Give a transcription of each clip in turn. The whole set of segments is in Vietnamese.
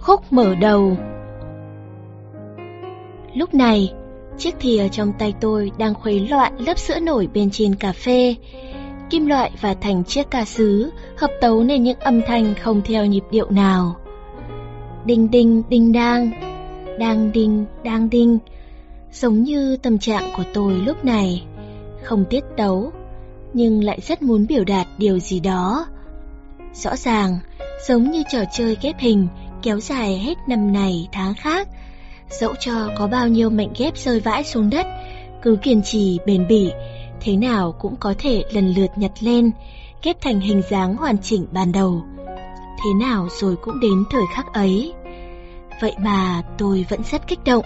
Khúc mở đầu Lúc này, chiếc thìa trong tay tôi đang khuấy loạn lớp sữa nổi bên trên cà phê. Kim loại và thành chiếc ca sứ hợp tấu nên những âm thanh không theo nhịp điệu nào. Đinh đinh đinh đang, đang đinh đang đinh, giống như tâm trạng của tôi lúc này, không tiết tấu, nhưng lại rất muốn biểu đạt điều gì đó. Rõ ràng, giống như trò chơi ghép hình kéo dài hết năm này tháng khác, dẫu cho có bao nhiêu mệnh ghép rơi vãi xuống đất, cứ kiên trì bền bỉ, thế nào cũng có thể lần lượt nhặt lên, ghép thành hình dáng hoàn chỉnh ban đầu. Thế nào rồi cũng đến thời khắc ấy. Vậy mà tôi vẫn rất kích động,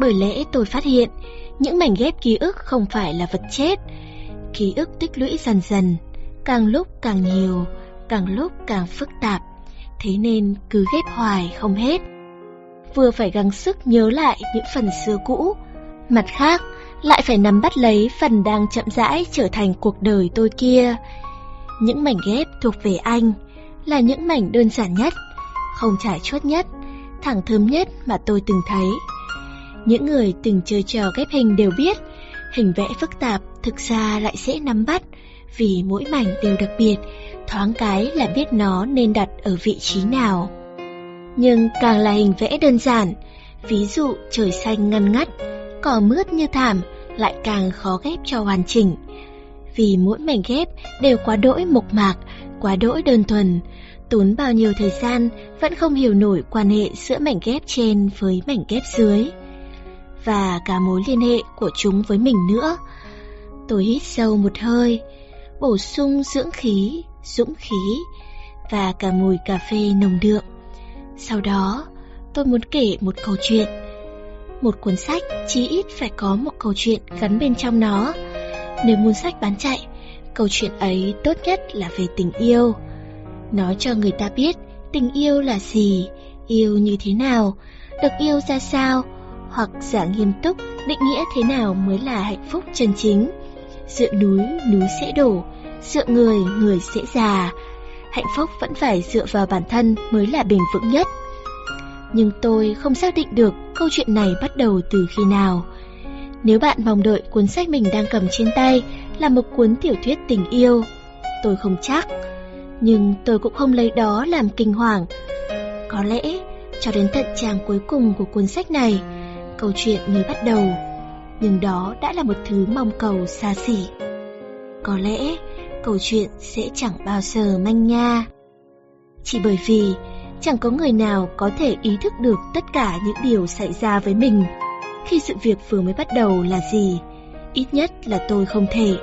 bởi lẽ tôi phát hiện những mảnh ghép ký ức không phải là vật chết. Ký ức tích lũy dần dần, càng lúc càng nhiều, càng lúc càng phức tạp, thế nên cứ ghép hoài không hết. Vừa phải gắng sức nhớ lại những phần xưa cũ, mặt khác lại phải nắm bắt lấy phần đang chậm rãi trở thành cuộc đời tôi kia. Những mảnh ghép thuộc về anh là những mảnh đơn giản nhất, không trải chuốt nhất, thẳng thơm nhất mà tôi từng thấy. Những người từng chơi trò ghép hình đều biết, hình vẽ phức tạp thực ra lại dễ nắm bắt, vì mỗi mảnh đều đặc biệt, thoáng cái là biết nó nên đặt ở vị trí nào. Nhưng càng là hình vẽ đơn giản, ví dụ trời xanh ngăn ngắt, cỏ mướt như thảm lại càng khó ghép cho hoàn chỉnh. Vì mỗi mảnh ghép đều quá đỗi mộc mạc, quá đỗi đơn thuần, tốn bao nhiêu thời gian vẫn không hiểu nổi quan hệ giữa mảnh ghép trên với mảnh ghép dưới và cả mối liên hệ của chúng với mình nữa. Tôi hít sâu một hơi, bổ sung dưỡng khí, dũng khí và cả mùi cà phê nồng đượm. Sau đó, tôi muốn kể một câu chuyện. Một cuốn sách chí ít phải có một câu chuyện gắn bên trong nó. Nếu muốn sách bán chạy, câu chuyện ấy tốt nhất là về tình yêu. Nói cho người ta biết tình yêu là gì, yêu như thế nào, được yêu ra sao, hoặc giả nghiêm túc định nghĩa thế nào mới là hạnh phúc chân chính. Dựa núi, núi sẽ đổ, dựa người, người sẽ già. Hạnh phúc vẫn phải dựa vào bản thân mới là bền vững nhất. Nhưng tôi không xác định được câu chuyện này bắt đầu từ khi nào. Nếu bạn mong đợi cuốn sách mình đang cầm trên tay là một cuốn tiểu thuyết tình yêu, tôi không chắc. Nhưng tôi cũng không lấy đó làm kinh hoàng. Có lẽ, cho đến tận trang cuối cùng của cuốn sách này, câu chuyện mới bắt đầu, nhưng đó đã là một thứ mong cầu xa xỉ. Có lẽ câu chuyện sẽ chẳng bao giờ manh nha. Chỉ bởi vì chẳng có người nào có thể ý thức được tất cả những điều xảy ra với mình khi sự việc vừa mới bắt đầu là gì, ít nhất là tôi không thể.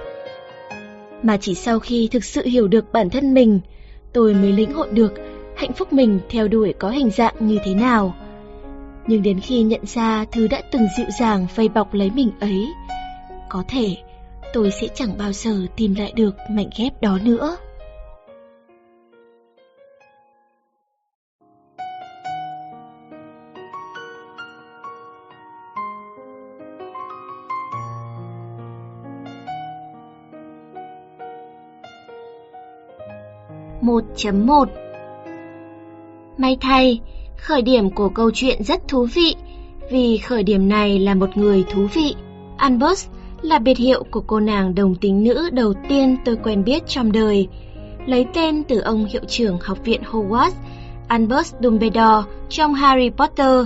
Mà chỉ sau khi thực sự hiểu được bản thân mình, tôi mới lĩnh hội được hạnh phúc mình theo đuổi có hình dạng như thế nào nhưng đến khi nhận ra thứ đã từng dịu dàng vây bọc lấy mình ấy, có thể tôi sẽ chẳng bao giờ tìm lại được mảnh ghép đó nữa. một chấm một May thay, Khởi điểm của câu chuyện rất thú vị, vì khởi điểm này là một người thú vị. Albus là biệt hiệu của cô nàng đồng tính nữ đầu tiên tôi quen biết trong đời. Lấy tên từ ông hiệu trưởng học viện Hogwarts, Albus Dumbledore trong Harry Potter.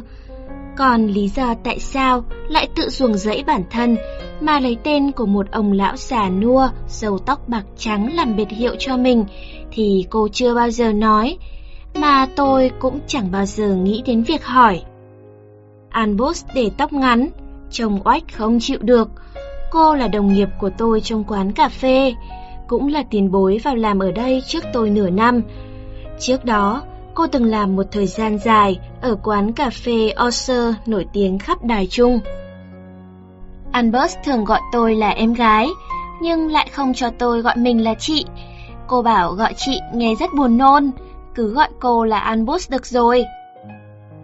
Còn lý do tại sao lại tự ruồng rẫy bản thân mà lấy tên của một ông lão già nua, râu tóc bạc trắng làm biệt hiệu cho mình thì cô chưa bao giờ nói mà tôi cũng chẳng bao giờ nghĩ đến việc hỏi. Albus để tóc ngắn, trông oách không chịu được. Cô là đồng nghiệp của tôi trong quán cà phê, cũng là tiền bối vào làm ở đây trước tôi nửa năm. Trước đó, cô từng làm một thời gian dài ở quán cà phê Oser nổi tiếng khắp Đài Trung. Albert thường gọi tôi là em gái, nhưng lại không cho tôi gọi mình là chị. Cô bảo gọi chị nghe rất buồn nôn cứ gọi cô là Albus được rồi.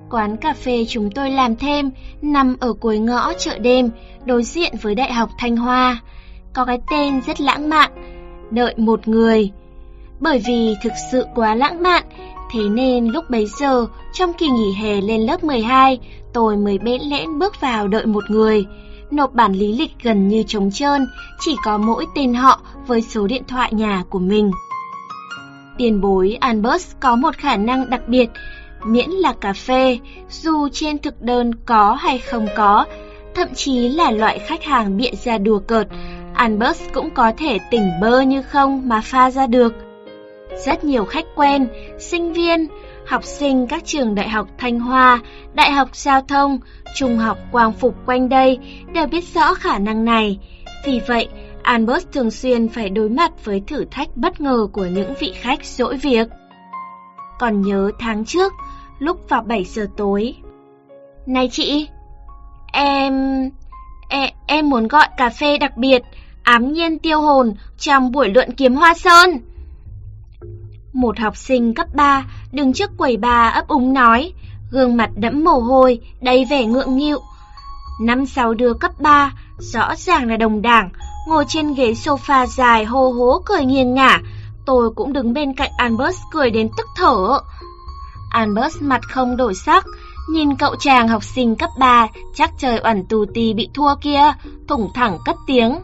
Quán cà phê chúng tôi làm thêm nằm ở cuối ngõ chợ đêm, đối diện với Đại học Thanh Hoa. Có cái tên rất lãng mạn, đợi một người. Bởi vì thực sự quá lãng mạn, Thế nên lúc bấy giờ, trong kỳ nghỉ hè lên lớp 12, tôi mới bẽn lẽn bước vào đợi một người. Nộp bản lý lịch gần như trống trơn, chỉ có mỗi tên họ với số điện thoại nhà của mình. Tiền bối Albert có một khả năng đặc biệt, miễn là cà phê, dù trên thực đơn có hay không có, thậm chí là loại khách hàng bịa ra đùa cợt, Albert cũng có thể tỉnh bơ như không mà pha ra được. Rất nhiều khách quen, sinh viên, học sinh các trường đại học Thanh Hoa, đại học Giao thông, trung học Quang Phục quanh đây đều biết rõ khả năng này. Vì vậy, Albert thường xuyên phải đối mặt với thử thách bất ngờ của những vị khách dỗi việc. Còn nhớ tháng trước, lúc vào 7 giờ tối. Này chị, em... em, em muốn gọi cà phê đặc biệt, ám nhiên tiêu hồn trong buổi luận kiếm hoa sơn. Một học sinh cấp 3 đứng trước quầy bà ấp úng nói, gương mặt đẫm mồ hôi, đầy vẻ ngượng nghịu. Năm sáu đứa cấp 3, rõ ràng là đồng đảng, ngồi trên ghế sofa dài hô hố cười nghiêng ngả. Tôi cũng đứng bên cạnh Albert cười đến tức thở. Albert mặt không đổi sắc, nhìn cậu chàng học sinh cấp 3 chắc trời ẩn tù tì bị thua kia, thủng thẳng cất tiếng.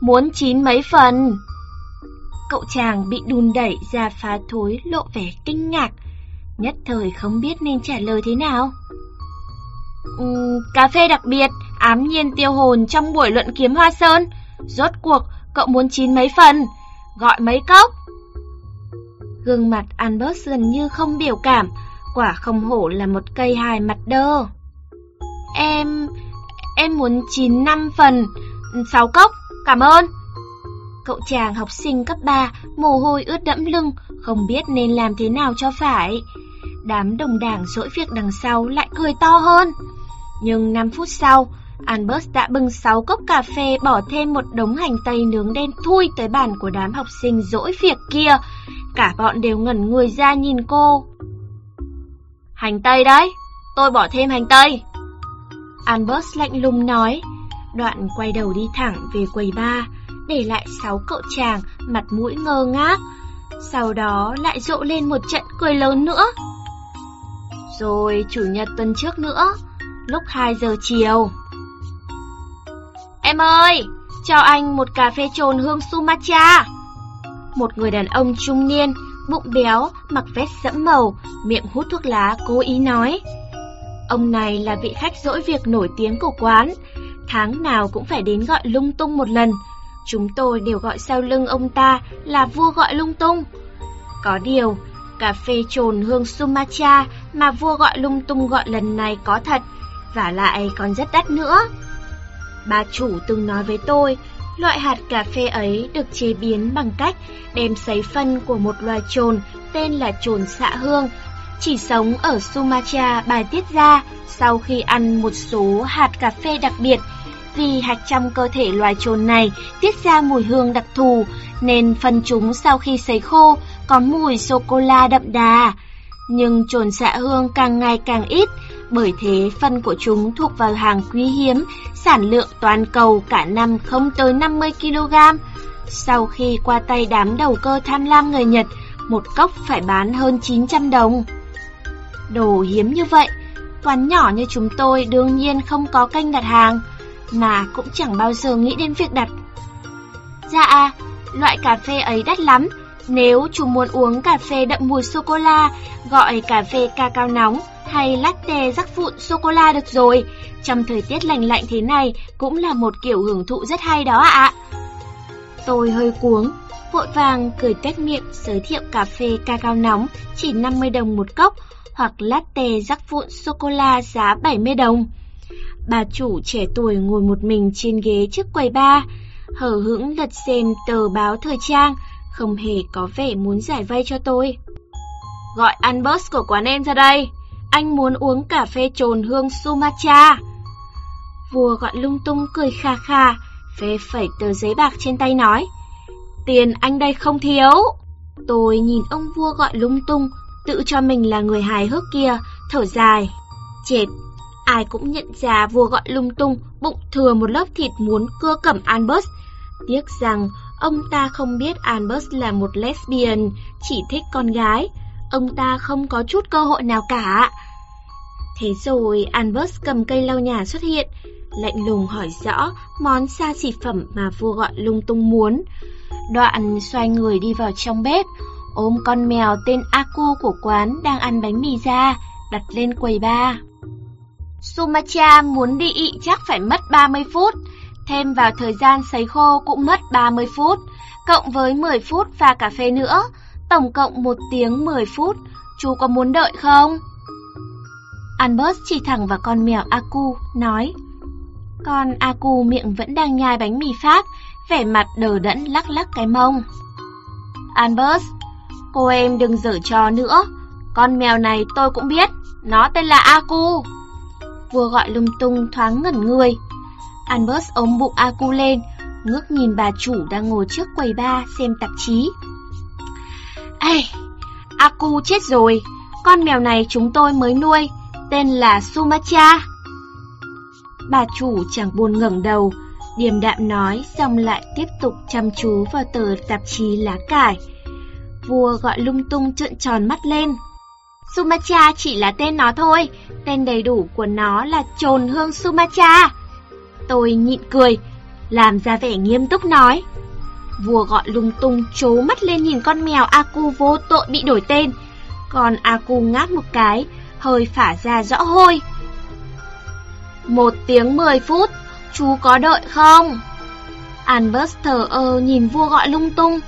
Muốn chín mấy phần? Cậu chàng bị đùn đẩy ra phá thối lộ vẻ kinh ngạc, nhất thời không biết nên trả lời thế nào. Uhm, cà phê đặc biệt, ám nhiên tiêu hồn trong buổi luận kiếm hoa sơn. Rốt cuộc, cậu muốn chín mấy phần? Gọi mấy cốc? Gương mặt Albert gần như không biểu cảm, quả không hổ là một cây hài mặt đơ. Em... em muốn chín năm phần, sáu cốc, cảm ơn. Cậu chàng học sinh cấp 3, mồ hôi ướt đẫm lưng, không biết nên làm thế nào cho phải. Đám đồng đảng dỗi việc đằng sau lại cười to hơn. Nhưng 5 phút sau, Albert đã bưng 6 cốc cà phê bỏ thêm một đống hành tây nướng đen thui tới bàn của đám học sinh dỗi việc kia. Cả bọn đều ngẩn người ra nhìn cô. Hành tây đấy, tôi bỏ thêm hành tây. Albert lạnh lùng nói, đoạn quay đầu đi thẳng về quầy ba để lại sáu cậu chàng mặt mũi ngơ ngác. Sau đó lại rộ lên một trận cười lớn nữa. Rồi chủ nhật tuần trước nữa, lúc 2 giờ chiều. Em ơi, cho anh một cà phê trồn hương Sumatra. Một người đàn ông trung niên, bụng béo, mặc vest sẫm màu, miệng hút thuốc lá cố ý nói. Ông này là vị khách dỗi việc nổi tiếng của quán, tháng nào cũng phải đến gọi lung tung một lần, Chúng tôi đều gọi sau lưng ông ta là vua gọi lung tung. Có điều, cà phê trồn hương Sumatra mà vua gọi lung tung gọi lần này có thật, và lại còn rất đắt nữa. Bà chủ từng nói với tôi, loại hạt cà phê ấy được chế biến bằng cách đem sấy phân của một loài trồn tên là trồn xạ hương, chỉ sống ở Sumatra bài tiết ra sau khi ăn một số hạt cà phê đặc biệt vì hạt trong cơ thể loài trồn này tiết ra mùi hương đặc thù, nên phân chúng sau khi sấy khô có mùi sô-cô-la đậm đà. Nhưng trồn xạ hương càng ngày càng ít, bởi thế phân của chúng thuộc vào hàng quý hiếm, sản lượng toàn cầu cả năm không tới 50 kg. Sau khi qua tay đám đầu cơ tham lam người Nhật, một cốc phải bán hơn 900 đồng. Đồ hiếm như vậy, quán nhỏ như chúng tôi đương nhiên không có kênh đặt hàng mà cũng chẳng bao giờ nghĩ đến việc đặt. Dạ, loại cà phê ấy đắt lắm. Nếu chú muốn uống cà phê đậm mùi sô-cô-la, gọi cà phê ca cao nóng hay latte rắc vụn sô-cô-la được rồi. Trong thời tiết lành lạnh thế này cũng là một kiểu hưởng thụ rất hay đó ạ. Tôi hơi cuống, vội vàng cười tét miệng giới thiệu cà phê ca cao nóng chỉ 50 đồng một cốc hoặc latte rắc vụn sô-cô-la giá 70 đồng. Bà chủ trẻ tuổi ngồi một mình trên ghế trước quầy ba, hở hững lật xem tờ báo thời trang, không hề có vẻ muốn giải vay cho tôi. Gọi ăn boss của quán em ra đây, anh muốn uống cà phê trồn hương Sumatra. Vua gọi lung tung cười kha kha, phê phẩy tờ giấy bạc trên tay nói. Tiền anh đây không thiếu. Tôi nhìn ông vua gọi lung tung, tự cho mình là người hài hước kia, thở dài. Chết, Ai cũng nhận ra vua gọi lung tung, bụng thừa một lớp thịt muốn cưa cẩm Albert. Tiếc rằng ông ta không biết Albert là một lesbian, chỉ thích con gái ông ta không có chút cơ hội nào cả. Thế rồi Albert cầm cây lau nhà xuất hiện, lạnh lùng hỏi rõ món xa xỉ phẩm mà vua gọi lung tung muốn. Đoạn xoay người đi vào trong bếp, ôm con mèo tên Aku của quán đang ăn bánh mì ra, đặt lên quầy ba. Sumatra muốn đi ị chắc phải mất 30 phút, thêm vào thời gian sấy khô cũng mất 30 phút, cộng với 10 phút pha cà phê nữa, tổng cộng 1 tiếng 10 phút, chú có muốn đợi không? Albert chỉ thẳng vào con mèo Aku, nói Con Aku miệng vẫn đang nhai bánh mì Pháp, vẻ mặt đờ đẫn lắc lắc cái mông. Albert, cô em đừng dở trò nữa, con mèo này tôi cũng biết, nó tên là Aku. Vua gọi lung tung thoáng ngẩn người. Albert ôm bụng Aku lên, ngước nhìn bà chủ đang ngồi trước quầy ba xem tạp chí. Ây, Aku chết rồi, con mèo này chúng tôi mới nuôi, tên là Sumatra. Bà chủ chẳng buồn ngẩng đầu, điềm đạm nói xong lại tiếp tục chăm chú vào tờ tạp chí lá cải. Vua gọi lung tung trợn tròn mắt lên. Sumatra chỉ là tên nó thôi, tên đầy đủ của nó là trồn hương Sumatra. Tôi nhịn cười, làm ra vẻ nghiêm túc nói. Vua gọi lung tung trố mắt lên nhìn con mèo Aku vô tội bị đổi tên. Còn Aku ngáp một cái, hơi phả ra rõ hôi. Một tiếng mười phút, chú có đợi không? Albert thờ ơ nhìn vua gọi lung tung.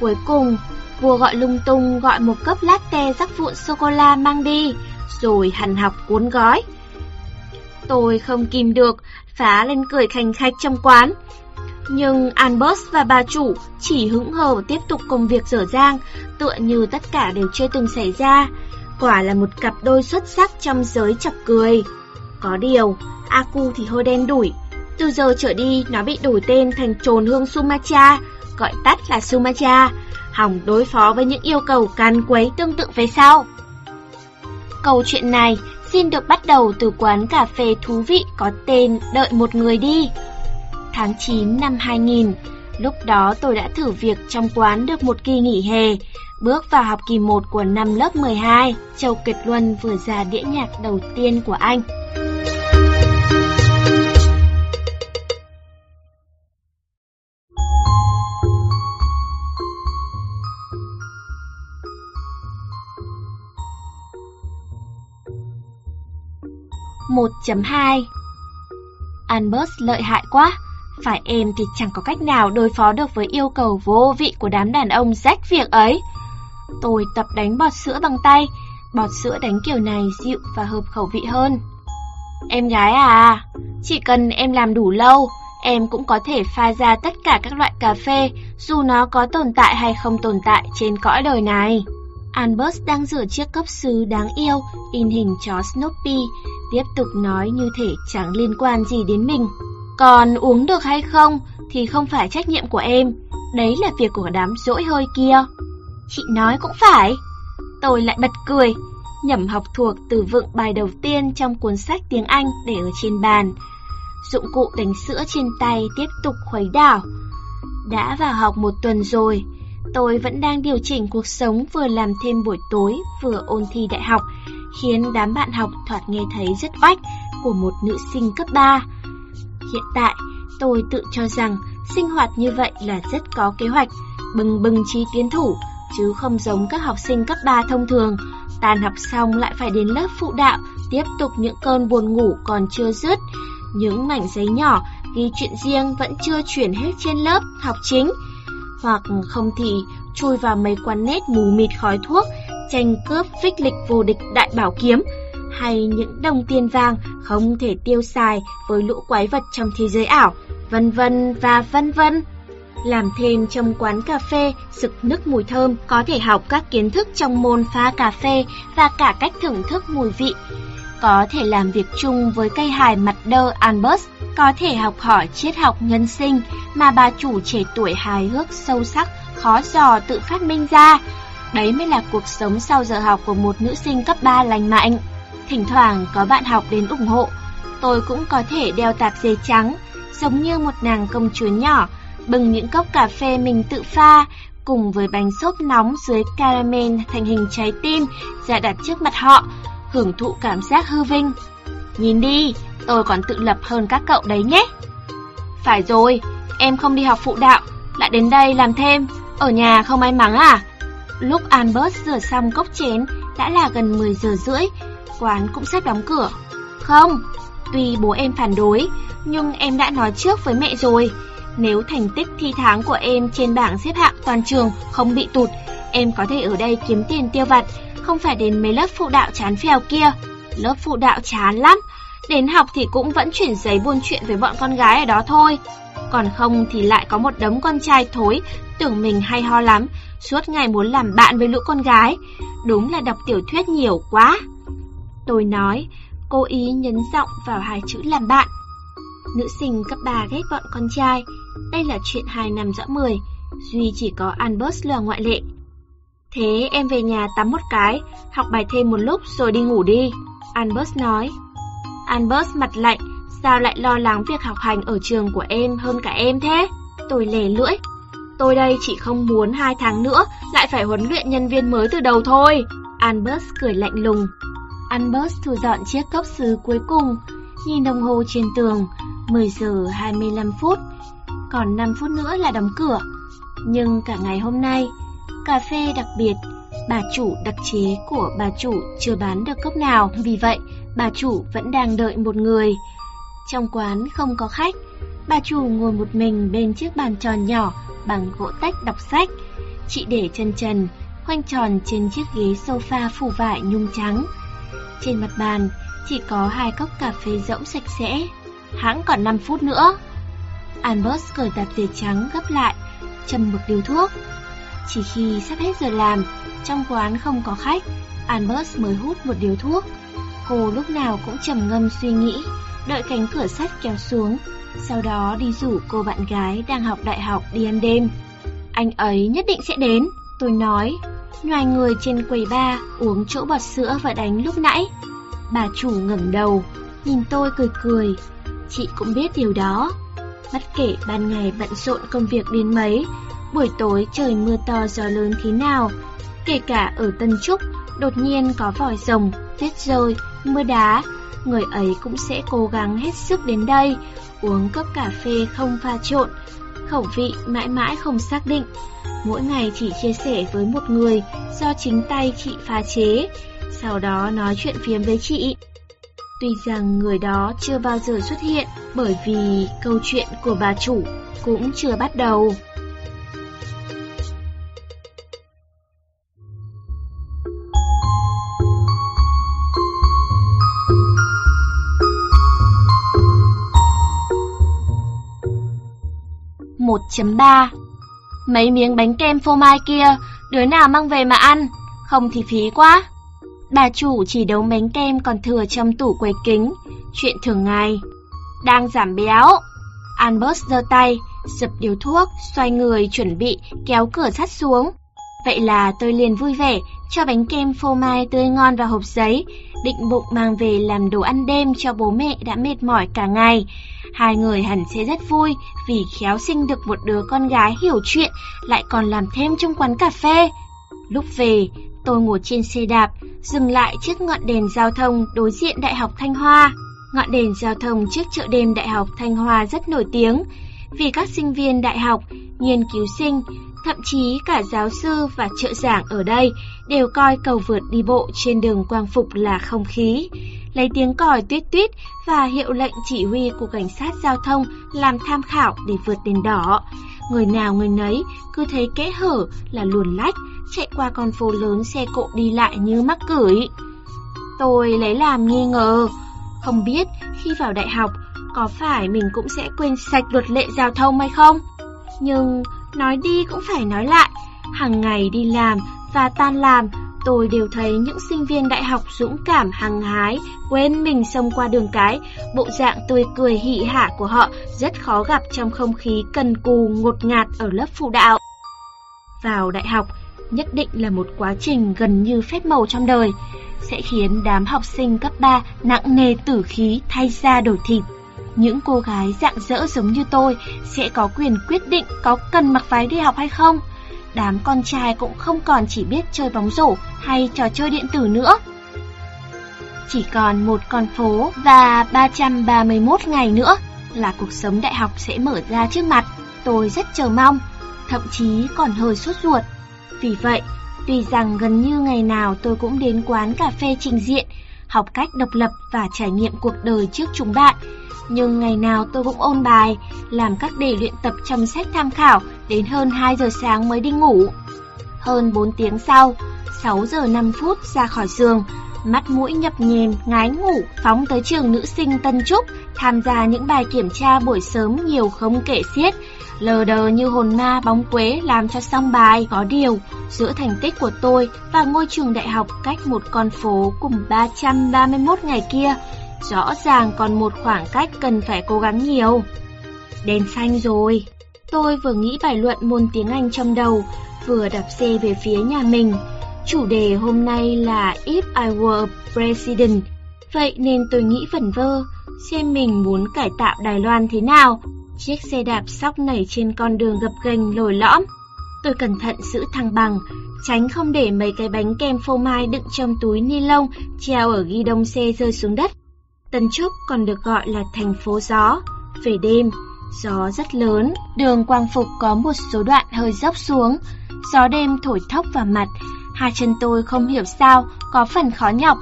Cuối cùng, vua gọi lung tung gọi một cốc latte rắc vụn sô-cô-la mang đi, rồi hằn học cuốn gói. Tôi không kìm được, phá lên cười khành khách trong quán. Nhưng Albert và bà chủ chỉ hững hờ tiếp tục công việc dở dang, tựa như tất cả đều chưa từng xảy ra. Quả là một cặp đôi xuất sắc trong giới chọc cười. Có điều, Aku thì hơi đen đủi. Từ giờ trở đi, nó bị đổi tên thành trồn hương Sumatra, gọi tắt là Sumatra, hỏng đối phó với những yêu cầu can quấy tương tự về sau. Câu chuyện này xin được bắt đầu từ quán cà phê thú vị có tên Đợi một người đi. Tháng 9 năm 2000, lúc đó tôi đã thử việc trong quán được một kỳ nghỉ hè, bước vào học kỳ 1 của năm lớp 12, Châu Kiệt Luân vừa ra đĩa nhạc đầu tiên của anh. một chấm hai. Albert lợi hại quá, phải em thì chẳng có cách nào đối phó được với yêu cầu vô vị của đám đàn ông rách việc ấy. Tôi tập đánh bọt sữa bằng tay, bọt sữa đánh kiểu này dịu và hợp khẩu vị hơn. Em gái à, chỉ cần em làm đủ lâu, em cũng có thể pha ra tất cả các loại cà phê, dù nó có tồn tại hay không tồn tại trên cõi đời này. Albert đang rửa chiếc cốc sứ đáng yêu, in hình chó Snoopy, tiếp tục nói như thể chẳng liên quan gì đến mình. Còn uống được hay không thì không phải trách nhiệm của em, đấy là việc của đám dỗi hơi kia. Chị nói cũng phải. Tôi lại bật cười, nhẩm học thuộc từ vựng bài đầu tiên trong cuốn sách tiếng Anh để ở trên bàn. Dụng cụ đánh sữa trên tay tiếp tục khuấy đảo. Đã vào học một tuần rồi, tôi vẫn đang điều chỉnh cuộc sống vừa làm thêm buổi tối vừa ôn thi đại học, khiến đám bạn học thoạt nghe thấy rất oách của một nữ sinh cấp 3. Hiện tại, tôi tự cho rằng sinh hoạt như vậy là rất có kế hoạch, bừng bừng trí tiến thủ, chứ không giống các học sinh cấp 3 thông thường, Tàn học xong lại phải đến lớp phụ đạo, tiếp tục những cơn buồn ngủ còn chưa dứt. Những mảnh giấy nhỏ ghi chuyện riêng vẫn chưa chuyển hết trên lớp học chính, hoặc không thì chui vào mấy quán nét mù mịt khói thuốc, tranh cướp phích lịch vô địch đại bảo kiếm, hay những đồng tiền vàng không thể tiêu xài với lũ quái vật trong thế giới ảo, vân vân và vân vân. Làm thêm trong quán cà phê, sực nức mùi thơm, có thể học các kiến thức trong môn pha cà phê và cả cách thưởng thức mùi vị. Có thể làm việc chung với cây hài mặt đơ Albert, có thể học hỏi triết học nhân sinh mà bà chủ trẻ tuổi hài hước sâu sắc, khó dò tự phát minh ra. Đấy mới là cuộc sống sau giờ học của một nữ sinh cấp 3 lành mạnh. Thỉnh thoảng có bạn học đến ủng hộ, tôi cũng có thể đeo tạp dề trắng, giống như một nàng công chúa nhỏ, bưng những cốc cà phê mình tự pha, cùng với bánh xốp nóng dưới caramel thành hình trái tim ra đặt trước mặt họ, hưởng thụ cảm giác hư vinh. Nhìn đi, tôi còn tự lập hơn các cậu đấy nhé. Phải rồi, em không đi học phụ đạo, lại đến đây làm thêm, ở nhà không may mắn à? Lúc Albert rửa xong cốc chén đã là gần 10 giờ rưỡi, quán cũng sắp đóng cửa. Không, tuy bố em phản đối, nhưng em đã nói trước với mẹ rồi. Nếu thành tích thi tháng của em trên bảng xếp hạng toàn trường không bị tụt, em có thể ở đây kiếm tiền tiêu vặt, không phải đến mấy lớp phụ đạo chán phèo kia. Lớp phụ đạo chán lắm, đến học thì cũng vẫn chuyển giấy buôn chuyện với bọn con gái ở đó thôi. Còn không thì lại có một đống con trai thối, tưởng mình hay ho lắm, suốt ngày muốn làm bạn với lũ con gái. Đúng là đọc tiểu thuyết nhiều quá. Tôi nói, cố ý nhấn giọng vào hai chữ làm bạn. Nữ sinh cấp 3 ghét bọn con trai, đây là chuyện hai năm rõ mười, duy chỉ có Albert là ngoại lệ. Thế em về nhà tắm một cái, học bài thêm một lúc rồi đi ngủ đi, Albert nói. Albert mặt lạnh, sao lại lo lắng việc học hành ở trường của em hơn cả em thế? Tôi lè lưỡi. Tôi đây chỉ không muốn hai tháng nữa lại phải huấn luyện nhân viên mới từ đầu thôi. Albert cười lạnh lùng. Albert thu dọn chiếc cốc sứ cuối cùng, nhìn đồng hồ trên tường, 10 giờ 25 phút, còn 5 phút nữa là đóng cửa. Nhưng cả ngày hôm nay, cà phê đặc biệt, bà chủ đặc chế của bà chủ chưa bán được cốc nào, vì vậy bà chủ vẫn đang đợi một người. Trong quán không có khách, bà chủ ngồi một mình bên chiếc bàn tròn nhỏ bằng gỗ tách đọc sách. Chị để chân trần, khoanh tròn trên chiếc ghế sofa phủ vải nhung trắng. Trên mặt bàn chỉ có hai cốc cà phê rỗng sạch sẽ. Hãng còn 5 phút nữa. Albert cởi tạp dề trắng gấp lại, châm một điếu thuốc. Chỉ khi sắp hết giờ làm, trong quán không có khách, Albert mới hút một điếu thuốc. Cô lúc nào cũng trầm ngâm suy nghĩ, đợi cánh cửa sắt kéo xuống, sau đó đi rủ cô bạn gái đang học đại học đi ăn đêm. Anh ấy nhất định sẽ đến, tôi nói, ngoài người trên quầy ba uống chỗ bọt sữa và đánh lúc nãy. Bà chủ ngẩng đầu, nhìn tôi cười cười, chị cũng biết điều đó. Bất kể ban ngày bận rộn công việc đến mấy, buổi tối trời mưa to gió lớn thế nào, kể cả ở Tân Trúc, đột nhiên có vòi rồng, tuyết rơi, mưa đá, người ấy cũng sẽ cố gắng hết sức đến đây, uống cốc cà phê không pha trộn, khẩu vị mãi mãi không xác định. Mỗi ngày chỉ chia sẻ với một người do chính tay chị pha chế, sau đó nói chuyện phiếm với chị. Tuy rằng người đó chưa bao giờ xuất hiện bởi vì câu chuyện của bà chủ cũng chưa bắt đầu. một chấm ba Mấy miếng bánh kem phô mai kia, đứa nào mang về mà ăn, không thì phí quá. Bà chủ chỉ đấu bánh kem còn thừa trong tủ quầy kính, chuyện thường ngày. Đang giảm béo. Albert giơ tay, dập điếu thuốc, xoay người chuẩn bị kéo cửa sắt xuống. Vậy là tôi liền vui vẻ cho bánh kem phô mai tươi ngon vào hộp giấy, định bụng mang về làm đồ ăn đêm cho bố mẹ đã mệt mỏi cả ngày. Hai người hẳn sẽ rất vui vì khéo sinh được một đứa con gái hiểu chuyện lại còn làm thêm trong quán cà phê. Lúc về, tôi ngồi trên xe đạp, dừng lại trước ngọn đèn giao thông đối diện Đại học Thanh Hoa. Ngọn đèn giao thông trước chợ đêm Đại học Thanh Hoa rất nổi tiếng vì các sinh viên đại học, nghiên cứu sinh, thậm chí cả giáo sư và trợ giảng ở đây đều coi cầu vượt đi bộ trên đường Quang Phục là không khí. Lấy tiếng còi tuyết tuyết và hiệu lệnh chỉ huy của cảnh sát giao thông làm tham khảo để vượt đèn đỏ. Người nào người nấy cứ thấy kẽ hở là luồn lách, chạy qua con phố lớn xe cộ đi lại như mắc cưỡi. Tôi lấy làm nghi ngờ, không biết khi vào đại học có phải mình cũng sẽ quên sạch luật lệ giao thông hay không? Nhưng nói đi cũng phải nói lại, hàng ngày đi làm và tan làm, tôi đều thấy những sinh viên đại học dũng cảm hăng hái, quên mình xông qua đường cái, bộ dạng tươi cười hị hả của họ rất khó gặp trong không khí cần cù ngột ngạt ở lớp phụ đạo. Vào đại học, nhất định là một quá trình gần như phép màu trong đời, sẽ khiến đám học sinh cấp 3 nặng nề tử khí thay da đổi thịt. Những cô gái dạng dỡ giống như tôi sẽ có quyền quyết định có cần mặc váy đi học hay không. đám con trai cũng không còn chỉ biết chơi bóng rổ hay trò chơi điện tử nữa. Chỉ còn một con phố và 331 ngày nữa là cuộc sống đại học sẽ mở ra trước mặt. Tôi rất chờ mong, thậm chí còn hơi sốt ruột. Vì vậy, tuy rằng gần như ngày nào tôi cũng đến quán cà phê trình diện, học cách độc lập và trải nghiệm cuộc đời trước chúng bạn, nhưng ngày nào tôi cũng ôn bài, làm các đề luyện tập trong sách tham khảo đến hơn 2 giờ sáng mới đi ngủ. Hơn 4 tiếng sau, 6 giờ 5 phút ra khỏi giường, mắt mũi nhập nhèm, ngái ngủ, phóng tới trường nữ sinh Tân Trúc, tham gia những bài kiểm tra buổi sớm nhiều không kể xiết, lờ đờ như hồn ma bóng quế làm cho xong bài. Có điều, giữa thành tích của tôi và ngôi trường đại học cách một con phố cùng 331 ngày kia, rõ ràng còn một khoảng cách cần phải cố gắng nhiều. Đèn xanh rồi. Tôi vừa nghĩ bài luận môn tiếng Anh trong đầu, vừa đạp xe về phía nhà mình. Chủ đề hôm nay là If I Were a President, vậy nên tôi nghĩ vẩn vơ, xem mình muốn cải tạo Đài Loan thế nào. Chiếc xe đạp sóc nảy trên con đường gập ghềnh lồi lõm. Tôi cẩn thận giữ thăng bằng, tránh không để mấy cái bánh kem phô mai đựng trong túi ni lông treo ở ghi đông xe rơi xuống đất. Tân Trúc còn được gọi là thành phố gió. Về đêm, gió rất lớn, đường Quang Phục có một số đoạn hơi dốc xuống, gió đêm thổi thốc vào mặt, hai chân tôi không hiểu sao có phần khó nhọc,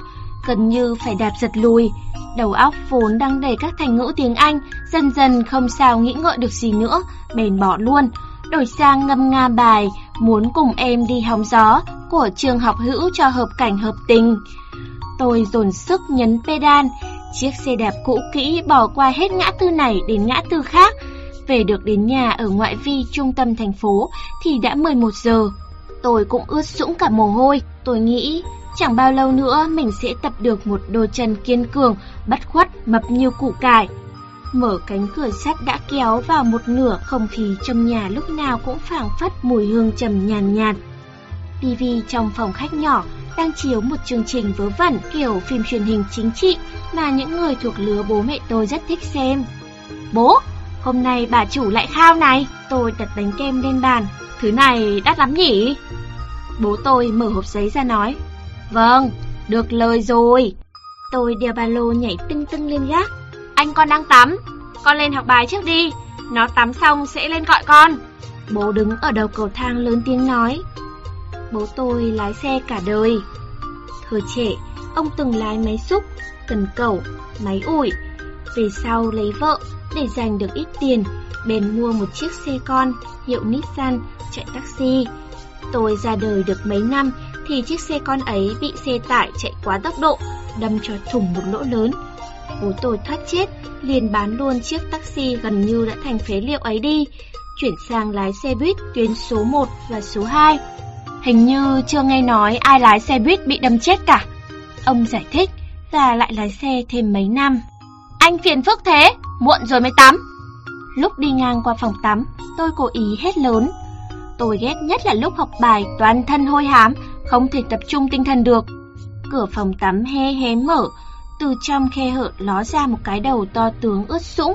gần như phải đạp giật lùi. Đầu óc vốn đang đầy các thành ngữ tiếng Anh, dần dần không sao nghĩ ngợi được gì nữa, bèn bỏ luôn, đổi sang ngâm nga bài muốn cùng em đi hóng gió của trường học hữu cho hợp cảnh hợp tình. Tôi dồn sức nhấn pedal, chiếc xe đạp cũ kỹ bỏ qua hết ngã tư này đến ngã tư khác. Về được đến nhà ở ngoại vi trung tâm thành phố thì đã 11 giờ. Tôi cũng ướt sũng cả mồ hôi, tôi nghĩ chẳng bao lâu nữa mình sẽ tập được một đôi chân kiên cường, bắt khuất, mập như củ cải. Mở cánh cửa sắt đã kéo vào một nửa không khí trong nhà lúc nào cũng phảng phất mùi hương trầm nhàn nhạt. TV trong phòng khách nhỏ đang chiếu một chương trình vớ vẩn kiểu phim truyền hình chính trị mà những người thuộc lứa bố mẹ tôi rất thích xem. Bố, hôm nay bà chủ lại khao này, tôi đặt bánh kem lên bàn, thứ này đắt lắm nhỉ? Bố tôi mở hộp giấy ra nói, vâng, được lời rồi. Tôi đeo ba lô nhảy tưng tưng lên gác. Anh con đang tắm, con lên học bài trước đi, nó tắm xong sẽ lên gọi con. Bố đứng ở đầu cầu thang lớn tiếng nói, Bố tôi lái xe cả đời. Thời trẻ, ông từng lái máy xúc, cần cẩu, máy ủi. Về sau lấy vợ để dành được ít tiền, bèn mua một chiếc xe con hiệu Nissan chạy taxi. Tôi ra đời được mấy năm thì chiếc xe con ấy bị xe tải chạy quá tốc độ, đâm cho thủng một lỗ lớn. Bố tôi thoát chết, liền bán luôn chiếc taxi gần như đã thành phế liệu ấy đi, chuyển sang lái xe buýt tuyến số 1 và số 2. Hình như chưa nghe nói ai lái xe buýt bị đâm chết cả. Ông giải thích và lại lái xe thêm mấy năm. Anh phiền phức thế, muộn rồi mới tắm. Lúc đi ngang qua phòng tắm, tôi cố ý hét lớn. Tôi ghét nhất là lúc học bài toàn thân hôi hám, không thể tập trung tinh thần được. Cửa phòng tắm hé hé mở, từ trong khe hở ló ra một cái đầu to tướng ướt sũng.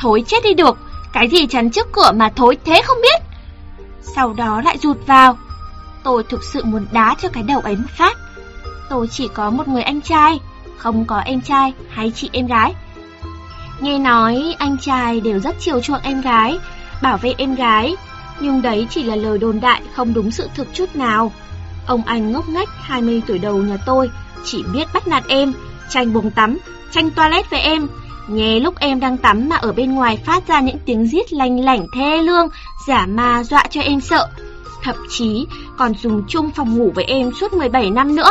Thối chết đi được, cái gì chắn trước cửa mà thối thế không biết. Sau đó lại rụt vào, Tôi thực sự muốn đá cho cái đầu ấy một phát. Tôi chỉ có một người anh trai, không có em trai hay chị em gái. Nghe nói anh trai đều rất chiều chuộng em gái, bảo vệ em gái, nhưng đấy chỉ là lời đồn đại không đúng sự thực chút nào. Ông anh ngốc nghếch 20 tuổi đầu nhà tôi chỉ biết bắt nạt em, tranh bồn tắm, tranh toilet với em. Nghe lúc em đang tắm mà ở bên ngoài phát ra những tiếng giết lanh lảnh thê lương, giả ma dọa cho em sợ thậm chí còn dùng chung phòng ngủ với em suốt 17 năm nữa.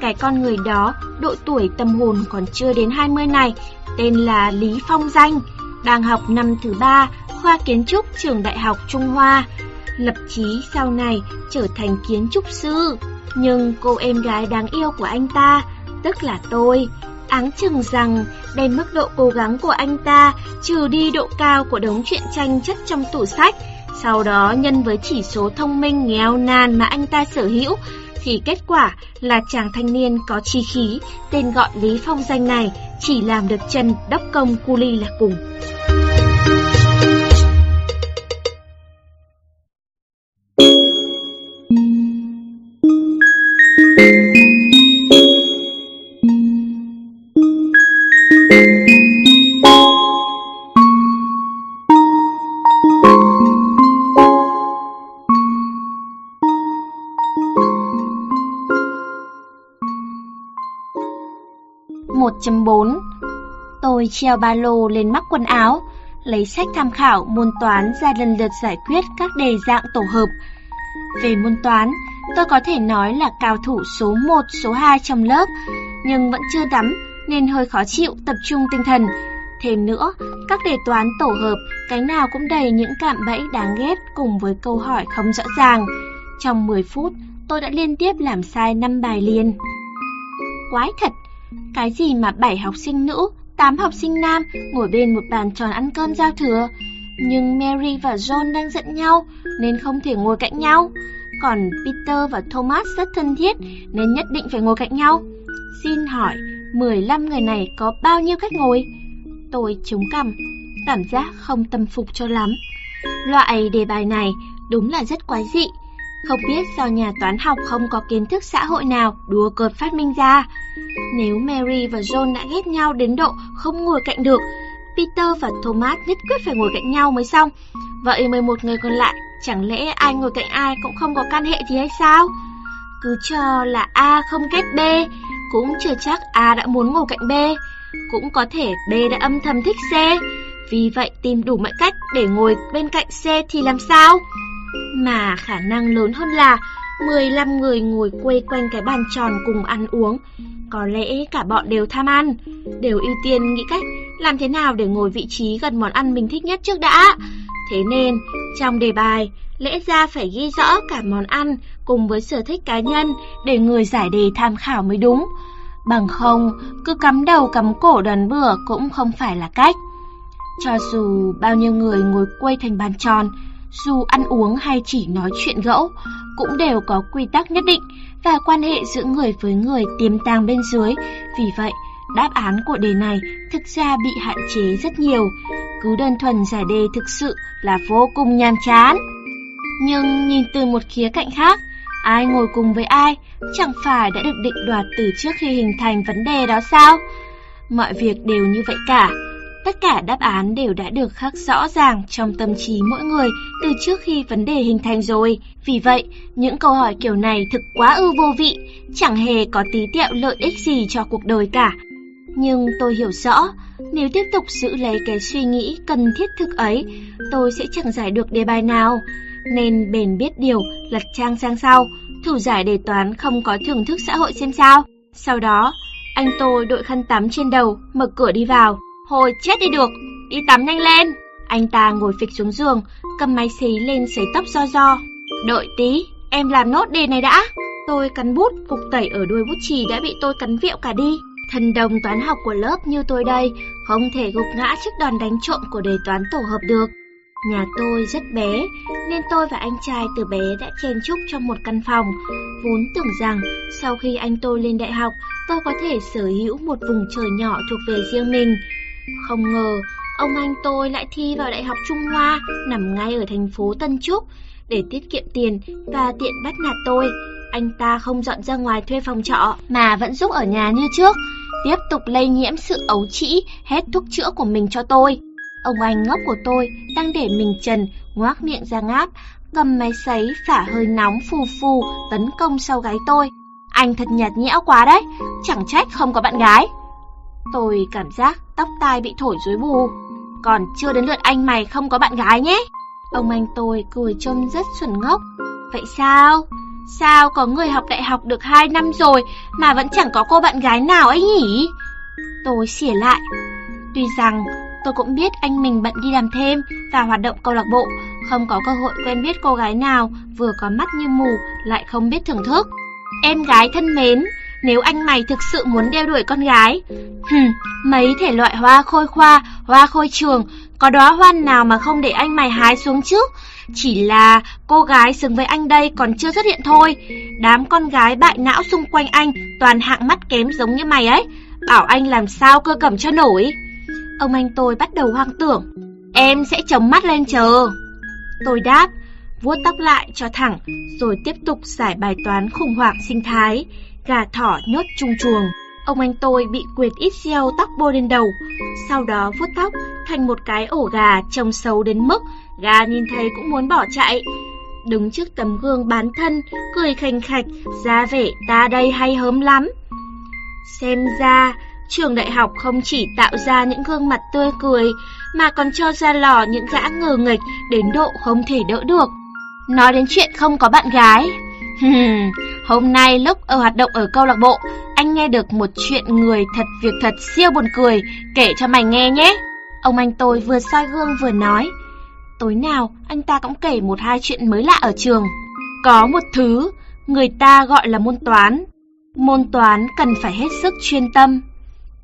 Cái con người đó, độ tuổi tâm hồn còn chưa đến 20 này, tên là Lý Phong Danh, đang học năm thứ ba khoa kiến trúc trường Đại học Trung Hoa, lập chí sau này trở thành kiến trúc sư. Nhưng cô em gái đáng yêu của anh ta, tức là tôi, áng chừng rằng đem mức độ cố gắng của anh ta trừ đi độ cao của đống truyện tranh chất trong tủ sách sau đó nhân với chỉ số thông minh nghèo nàn mà anh ta sở hữu, thì kết quả là chàng thanh niên có chi khí, tên gọi Lý Phong danh này chỉ làm được chân đốc công cu ly là cùng. 1.4 Tôi treo ba lô lên mắc quần áo, lấy sách tham khảo môn toán ra lần lượt giải quyết các đề dạng tổ hợp. Về môn toán, tôi có thể nói là cao thủ số 1, số 2 trong lớp, nhưng vẫn chưa đắm nên hơi khó chịu tập trung tinh thần. Thêm nữa, các đề toán tổ hợp cái nào cũng đầy những cạm bẫy đáng ghét cùng với câu hỏi không rõ ràng. Trong 10 phút, tôi đã liên tiếp làm sai 5 bài liền. Quái thật, cái gì mà 7 học sinh nữ, 8 học sinh nam ngồi bên một bàn tròn ăn cơm giao thừa. Nhưng Mary và John đang giận nhau nên không thể ngồi cạnh nhau. Còn Peter và Thomas rất thân thiết nên nhất định phải ngồi cạnh nhau. Xin hỏi, 15 người này có bao nhiêu cách ngồi? Tôi chống cằm, cảm giác không tâm phục cho lắm. Loại đề bài này đúng là rất quái dị. Không biết do nhà toán học không có kiến thức xã hội nào đùa cợt phát minh ra. Nếu Mary và John đã ghét nhau đến độ không ngồi cạnh được, Peter và Thomas nhất quyết phải ngồi cạnh nhau mới xong. Vậy 11 người còn lại, chẳng lẽ ai ngồi cạnh ai cũng không có can hệ gì hay sao? Cứ cho là A không ghét B, cũng chưa chắc A đã muốn ngồi cạnh B. Cũng có thể B đã âm thầm thích C, vì vậy tìm đủ mọi cách để ngồi bên cạnh C thì làm sao? Mà khả năng lớn hơn là 15 người ngồi quây quanh cái bàn tròn cùng ăn uống. Có lẽ cả bọn đều tham ăn, đều ưu tiên nghĩ cách làm thế nào để ngồi vị trí gần món ăn mình thích nhất trước đã. Thế nên, trong đề bài, lẽ ra phải ghi rõ cả món ăn cùng với sở thích cá nhân để người giải đề tham khảo mới đúng. Bằng không, cứ cắm đầu cắm cổ đoán bừa cũng không phải là cách. Cho dù bao nhiêu người ngồi quay thành bàn tròn, dù ăn uống hay chỉ nói chuyện gẫu, cũng đều có quy tắc nhất định và quan hệ giữa người với người tiềm tàng bên dưới. Vì vậy, đáp án của đề này thực ra bị hạn chế rất nhiều. Cứ đơn thuần giải đề thực sự là vô cùng nhàm chán. Nhưng nhìn từ một khía cạnh khác, ai ngồi cùng với ai chẳng phải đã được định đoạt từ trước khi hình thành vấn đề đó sao? Mọi việc đều như vậy cả. Tất cả đáp án đều đã được khắc rõ ràng trong tâm trí mỗi người từ trước khi vấn đề hình thành rồi. Vì vậy, những câu hỏi kiểu này thực quá ư vô vị, chẳng hề có tí tẹo lợi ích gì cho cuộc đời cả. Nhưng tôi hiểu rõ, nếu tiếp tục giữ lấy cái suy nghĩ cần thiết thực ấy, tôi sẽ chẳng giải được đề bài nào. Nên bền biết điều, lật trang sang sau, thử giải đề toán không có thưởng thức xã hội xem sao. Sau đó, anh tôi đội khăn tắm trên đầu, mở cửa đi vào. Hồi chết đi được, đi tắm nhanh lên. Anh ta ngồi phịch xuống giường, cầm máy xí lên sấy tóc do do. Đợi tí, em làm nốt đề này đã. Tôi cắn bút, cục tẩy ở đuôi bút chì đã bị tôi cắn vẹo cả đi. Thần đồng toán học của lớp như tôi đây, không thể gục ngã trước đòn đánh trộm của đề toán tổ hợp được. Nhà tôi rất bé, nên tôi và anh trai từ bé đã chen chúc trong một căn phòng. Vốn tưởng rằng sau khi anh tôi lên đại học, tôi có thể sở hữu một vùng trời nhỏ thuộc về riêng mình. Không ngờ, ông anh tôi lại thi vào Đại học Trung Hoa, nằm ngay ở thành phố Tân Trúc. Để tiết kiệm tiền và tiện bắt nạt tôi, anh ta không dọn ra ngoài thuê phòng trọ, mà vẫn giúp ở nhà như trước, tiếp tục lây nhiễm sự ấu trĩ, hết thuốc chữa của mình cho tôi. Ông anh ngốc của tôi đang để mình trần, ngoác miệng ra ngáp, cầm máy sấy phả hơi nóng phù phù tấn công sau gáy tôi. Anh thật nhạt nhẽo quá đấy, chẳng trách không có bạn gái. Tôi cảm giác tóc tai bị thổi rối bù. Còn chưa đến lượt anh mày không có bạn gái nhé. Ông anh tôi cười trông rất xuẩn ngốc. Vậy sao? Sao có người học đại học được 2 năm rồi mà vẫn chẳng có cô bạn gái nào ấy nhỉ? Tôi xỉa lại. Tuy rằng tôi cũng biết anh mình bận đi làm thêm và hoạt động câu lạc bộ, không có cơ hội quen biết cô gái nào vừa có mắt như mù lại không biết thưởng thức. Em gái thân mến, nếu anh mày thực sự muốn đeo đuổi con gái. Hừm, mấy thể loại hoa khôi khoa, hoa khôi trường, có đóa hoa nào mà không để anh mày hái xuống chứ? Chỉ là cô gái xứng với anh đây còn chưa xuất hiện thôi. Đám con gái bại não xung quanh anh toàn hạng mắt kém giống như mày ấy. Bảo anh làm sao cơ cẩm cho nổi. Ông anh tôi bắt đầu hoang tưởng. Em sẽ chống mắt lên chờ. Tôi đáp, vuốt tóc lại cho thẳng, rồi tiếp tục giải bài toán khủng hoảng sinh thái gà thỏ nhốt chung chuồng. Ông anh tôi bị quyệt ít gel tóc bôi lên đầu, sau đó vuốt tóc thành một cái ổ gà trông xấu đến mức gà nhìn thấy cũng muốn bỏ chạy. Đứng trước tấm gương bán thân, cười khành khạch, ra vẻ ta đây hay hớm lắm. Xem ra, trường đại học không chỉ tạo ra những gương mặt tươi cười, mà còn cho ra lò những dã ngờ nghịch đến độ không thể đỡ được. Nói đến chuyện không có bạn gái. Hôm nay lúc ở hoạt động ở câu lạc bộ, anh nghe được một chuyện người thật việc thật siêu buồn cười, kể cho mày nghe nhé. Ông anh tôi vừa soi gương vừa nói. Tối nào anh ta cũng kể một hai chuyện mới lạ ở trường. Có một thứ người ta gọi là môn toán. Môn toán cần phải hết sức chuyên tâm.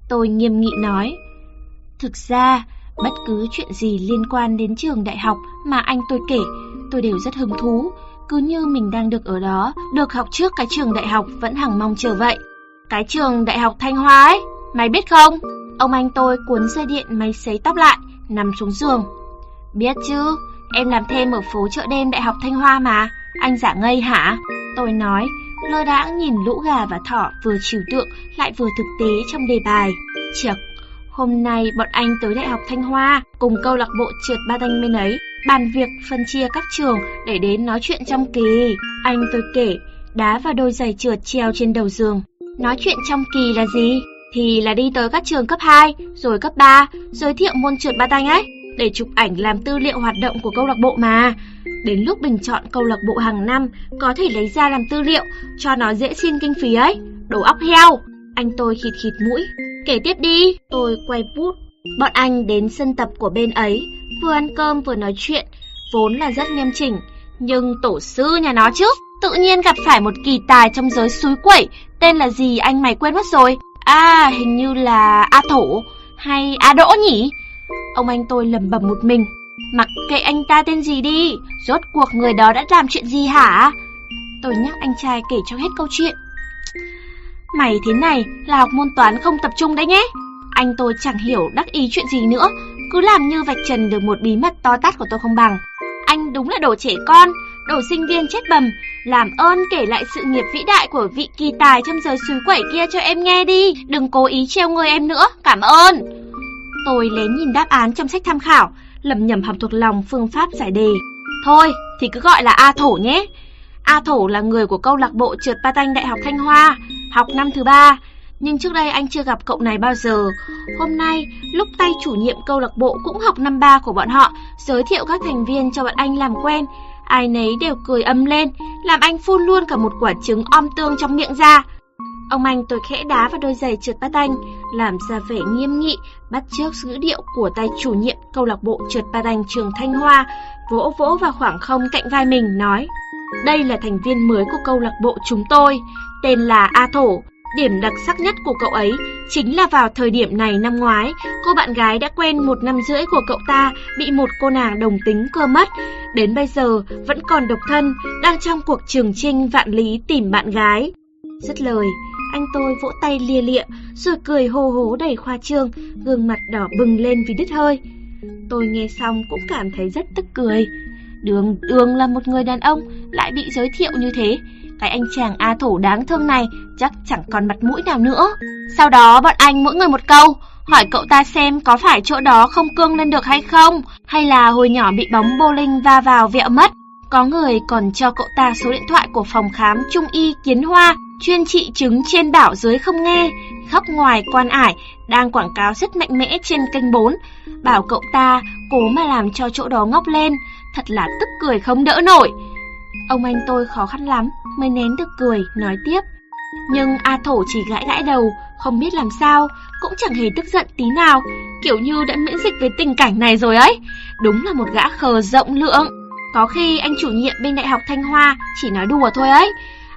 Tôi nghiêm nghị nói. Thực ra, bất cứ chuyện gì liên quan đến trường đại học mà anh tôi kể, tôi đều rất hứng thú. Cứ như mình đang được ở đó, được học trước cái trường đại học vẫn hằng mong chờ vậy. Cái trường đại học Thanh Hóa ấy, mày biết không? Ông anh tôi cuốn dây điện máy sấy tóc lại, nằm xuống giường. Biết chứ, em làm thêm ở phố chợ đêm Đại học Thanh Hoa mà, anh giả ngây hả? Tôi nói, lơ đãng nhìn lũ gà và thỏ vừa trừu tượng lại vừa thực tế trong đề bài. Chật, hôm nay bọn anh tới Đại học Thanh Hoa cùng câu lạc bộ trượt ba thanh bên ấy, bàn việc phân chia các trường để đến nói chuyện trong kỳ. Anh tôi kể, đá và đôi giày trượt treo trên đầu giường. Nói chuyện trong kỳ là gì? Thì là đi tới các trường cấp 2, rồi cấp 3, giới thiệu môn trượt ba tanh ấy, để chụp ảnh làm tư liệu hoạt động của câu lạc bộ mà. Đến lúc bình chọn câu lạc bộ hàng năm, có thể lấy ra làm tư liệu, cho nó dễ xin kinh phí ấy. Đồ óc heo! Anh tôi khịt khịt mũi. Kể tiếp đi, tôi quay bút. Bọn anh đến sân tập của bên ấy, vừa ăn cơm vừa nói chuyện, vốn là rất nghiêm chỉnh. Nhưng tổ sư nhà nó chứ, tự nhiên gặp phải một kỳ tài trong giới suối quẩy, tên là gì anh mày quên mất rồi. À, hình như là A Thổ hay A Đỗ nhỉ? Ông anh tôi lầm bầm một mình. Mặc kệ anh ta tên gì đi, rốt cuộc người đó đã làm chuyện gì hả? Tôi nhắc anh trai kể cho hết câu chuyện. Mày thế này là học môn toán không tập trung đấy nhé. Anh tôi chẳng hiểu đắc ý chuyện gì nữa, cứ làm như vạch trần được một bí mật to tát của tôi không bằng. Anh đúng là đồ trẻ con, đồ sinh viên chết bầm, làm ơn kể lại sự nghiệp vĩ đại của vị kỳ tài trong giới suối quẩy kia cho em nghe đi, đừng cố ý treo người em nữa, cảm ơn. Tôi lén nhìn đáp án trong sách tham khảo, lầm nhầm học thuộc lòng phương pháp giải đề. Thôi, thì cứ gọi là A Thổ nhé. A Thổ là người của câu lạc bộ trượt patin Đại học Thanh Hoa, học năm thứ ba. Nhưng trước đây anh chưa gặp cậu này bao giờ. Hôm nay, lúc tay chủ nhiệm câu lạc bộ cũng học năm ba của bọn họ, giới thiệu các thành viên cho bọn anh làm quen. Ai nấy đều cười âm lên, làm anh phun luôn cả một quả trứng om tương trong miệng ra. Ông anh tôi khẽ đá vào đôi giày trượt bát anh, làm ra vẻ nghiêm nghị, bắt chước ngữ điệu của tay chủ nhiệm câu lạc bộ trượt bát anh trường Thanh Hoa, vỗ vỗ vào khoảng không cạnh vai mình, nói Đây là thành viên mới của câu lạc bộ chúng tôi, tên là A Thổ. Điểm đặc sắc nhất của cậu ấy chính là vào thời điểm này năm ngoái, cô bạn gái đã quen một năm rưỡi của cậu ta bị một cô nàng đồng tính cơ mất. Đến bây giờ vẫn còn độc thân, đang trong cuộc trường trinh vạn lý tìm bạn gái. Dứt lời, anh tôi vỗ tay lia lịa, rồi cười hô hố đầy khoa trương, gương mặt đỏ bừng lên vì đứt hơi. Tôi nghe xong cũng cảm thấy rất tức cười. Đường đường là một người đàn ông lại bị giới thiệu như thế. Cái anh chàng A thổ đáng thương này chắc chẳng còn mặt mũi nào nữa. Sau đó bọn anh mỗi người một câu, hỏi cậu ta xem có phải chỗ đó không cương lên được hay không, hay là hồi nhỏ bị bóng bowling va vào vẹo mất. Có người còn cho cậu ta số điện thoại của phòng khám Trung y Kiến Hoa chuyên trị chứng trên đảo dưới không nghe, khóc ngoài quan ải, đang quảng cáo rất mạnh mẽ trên kênh 4, bảo cậu ta cố mà làm cho chỗ đó ngóc lên, thật là tức cười không đỡ nổi. Ông anh tôi khó khăn lắm mới nén được cười, nói tiếp. Nhưng A Thổ chỉ gãi gãi đầu, không biết làm sao, cũng chẳng hề tức giận tí nào, kiểu như đã miễn dịch với tình cảnh này rồi ấy. Đúng là một gã khờ rộng lượng. Có khi anh chủ nhiệm bên Đại học Thanh Hoa chỉ nói đùa thôi ấy.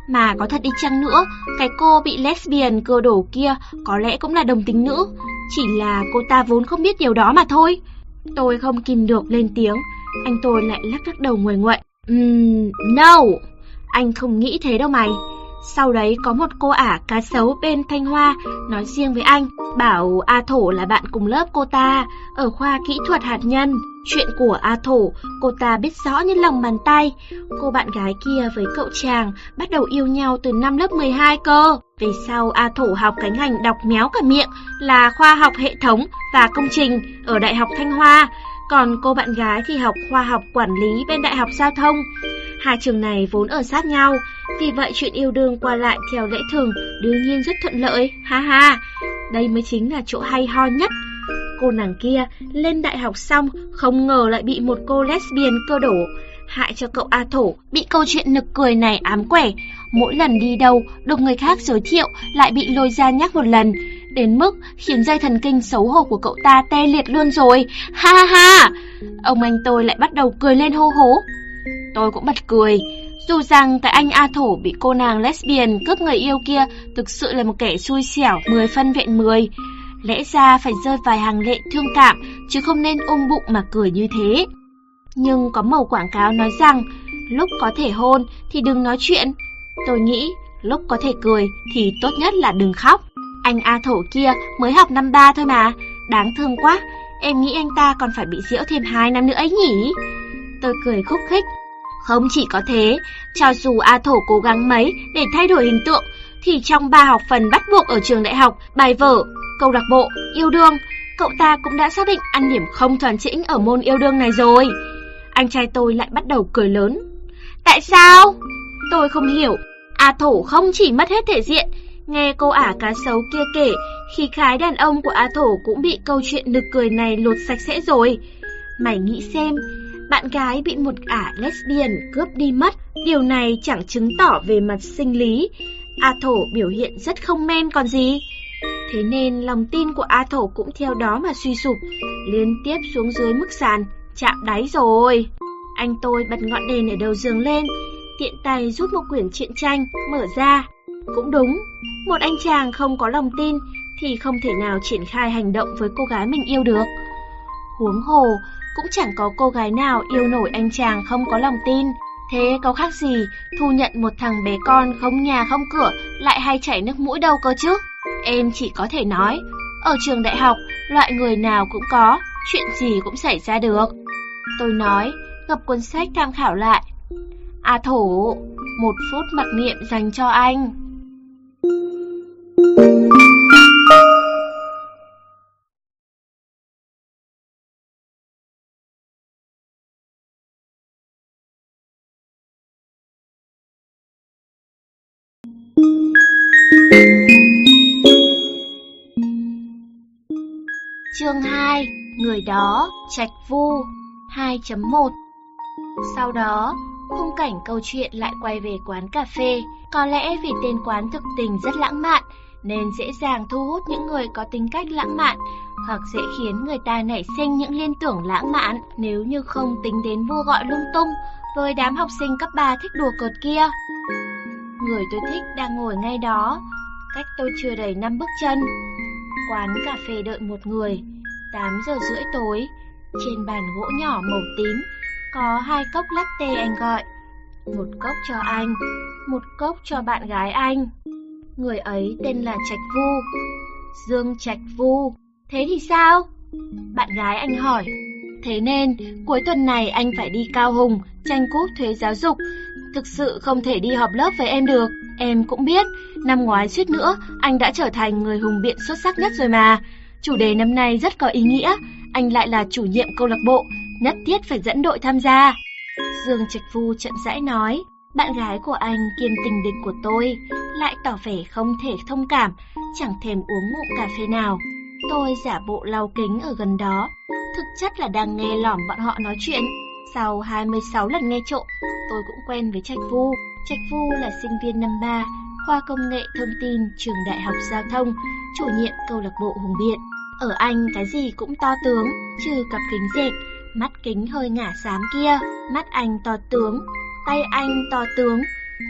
Mà có thật đi chăng nữa, cái cô bị lesbian cơ đổ kia có lẽ cũng là đồng tính nữ, chỉ là cô ta vốn không biết điều đó mà thôi. Tôi không kìm được lên tiếng, anh tôi lại lắc lắc đầu nguội nguậy. Um, no, anh không nghĩ thế đâu mày. Sau đấy có một cô ả cá sấu bên Thanh Hoa nói riêng với anh, bảo A Thổ là bạn cùng lớp cô ta ở khoa kỹ thuật hạt nhân. Chuyện của A Thổ, cô ta biết rõ như lòng bàn tay. Cô bạn gái kia với cậu chàng bắt đầu yêu nhau từ năm lớp 12 cơ. Về sau A Thổ học cái ngành đọc méo cả miệng là khoa học hệ thống và công trình ở Đại học Thanh Hoa. Còn cô bạn gái thì học khoa học quản lý bên Đại học Giao thông. Hai trường này vốn ở sát nhau, vì vậy chuyện yêu đương qua lại theo lẽ thường đương nhiên rất thuận lợi, ha ha. Đây mới chính là chỗ hay ho nhất. Cô nàng kia lên đại học xong không ngờ lại bị một cô lesbian cơ đổ, hại cho cậu A Thổ bị câu chuyện nực cười này ám quẻ. Mỗi lần đi đâu được người khác giới thiệu lại bị lôi ra nhắc một lần, đến mức khiến dây thần kinh xấu hổ của cậu ta tê liệt luôn rồi. Ha ha ha! Ông anh tôi lại bắt đầu cười lên hô hố. Tôi cũng bật cười. Dù rằng cái anh A Thổ bị cô nàng lesbian cướp người yêu kia thực sự là một kẻ xui xẻo 10 phân vẹn 10. Lẽ ra phải rơi vài hàng lệ thương cảm chứ không nên ôm bụng mà cười như thế. Nhưng có màu quảng cáo nói rằng lúc có thể hôn thì đừng nói chuyện. Tôi nghĩ lúc có thể cười thì tốt nhất là đừng khóc. Anh A Thổ kia mới học năm ba thôi mà, đáng thương quá. Em nghĩ anh ta còn phải bị diễu thêm 2 năm nữa ấy nhỉ? Tôi cười khúc khích. Không chỉ có thế, cho dù A Thổ cố gắng mấy để thay đổi hình tượng, thì trong ba học phần bắt buộc ở trường đại học, bài vở, câu lạc bộ, yêu đương, cậu ta cũng đã xác định ăn điểm không toàn chỉnh ở môn yêu đương này rồi. Anh trai tôi lại bắt đầu cười lớn. Tại sao? Tôi không hiểu. A Thổ không chỉ mất hết thể diện, nghe cô ả cá sấu kia kể, khi khái đàn ông của A Thổ cũng bị câu chuyện nực cười này lột sạch sẽ rồi. Mày nghĩ xem, bạn gái bị một ả lesbian cướp đi mất, điều này chẳng chứng tỏ về mặt sinh lý. A Thổ biểu hiện rất không men còn gì. Thế nên lòng tin của A Thổ cũng theo đó mà suy sụp, liên tiếp xuống dưới mức sàn, chạm đáy rồi. Anh tôi bật ngọn đèn ở đầu giường lên, tiện tay rút một quyển truyện tranh, mở ra. Cũng đúng, một anh chàng không có lòng tin thì không thể nào triển khai hành động với cô gái mình yêu được. Huống hồ, cũng chẳng có cô gái nào yêu nổi anh chàng không có lòng tin. Thế có khác gì thu nhận một thằng bé con không nhà không cửa lại hay chảy nước mũi đâu cơ chứ? Em chỉ có thể nói, ở trường đại học, loại người nào cũng có, chuyện gì cũng xảy ra được. Tôi nói, gập cuốn sách tham khảo lại. À thổ, một phút mặc niệm dành cho anh. Chương 2 Người đó, Trạch Vu 2.1 Sau đó, khung cảnh câu chuyện lại quay về quán cà phê. Có lẽ vì tên quán thực tình rất lãng mạn, nên dễ dàng thu hút những người có tính cách lãng mạn, hoặc dễ khiến người ta nảy sinh những liên tưởng lãng mạn nếu như không tính đến vua gọi lung tung với đám học sinh cấp 3 thích đùa cợt kia. Người tôi thích đang ngồi ngay đó, cách tôi chưa đầy 5 bước chân. Quán cà phê đợi một người, 8 giờ rưỡi tối, trên bàn gỗ nhỏ màu tím có hai cốc latte anh gọi. Một cốc cho anh, một cốc cho bạn gái anh. Người ấy tên là Trạch Vu. Dương Trạch Vu. Thế thì sao? Bạn gái anh hỏi. Thế nên, cuối tuần này anh phải đi Cao Hùng, tranh cúp thuế giáo dục. Thực sự không thể đi họp lớp với em được. Em cũng biết, năm ngoái suýt nữa, anh đã trở thành người hùng biện xuất sắc nhất rồi mà. Chủ đề năm nay rất có ý nghĩa, anh lại là chủ nhiệm câu lạc bộ, nhất thiết phải dẫn đội tham gia. Dương Trạch Phu chậm rãi nói, bạn gái của anh kiêm tình địch của tôi, lại tỏ vẻ không thể thông cảm, chẳng thèm uống ngụm cà phê nào. Tôi giả bộ lau kính ở gần đó, thực chất là đang nghe lỏm bọn họ nói chuyện. Sau 26 lần nghe trộm, tôi cũng quen với Trạch Phu. Trạch Phu là sinh viên năm 3, khoa công nghệ thông tin trường đại học giao thông, chủ nhiệm câu lạc bộ Hùng Biện. Ở Anh cái gì cũng to tướng, trừ cặp kính dệt, mắt kính hơi ngả xám kia, mắt anh to tướng, tay anh to tướng,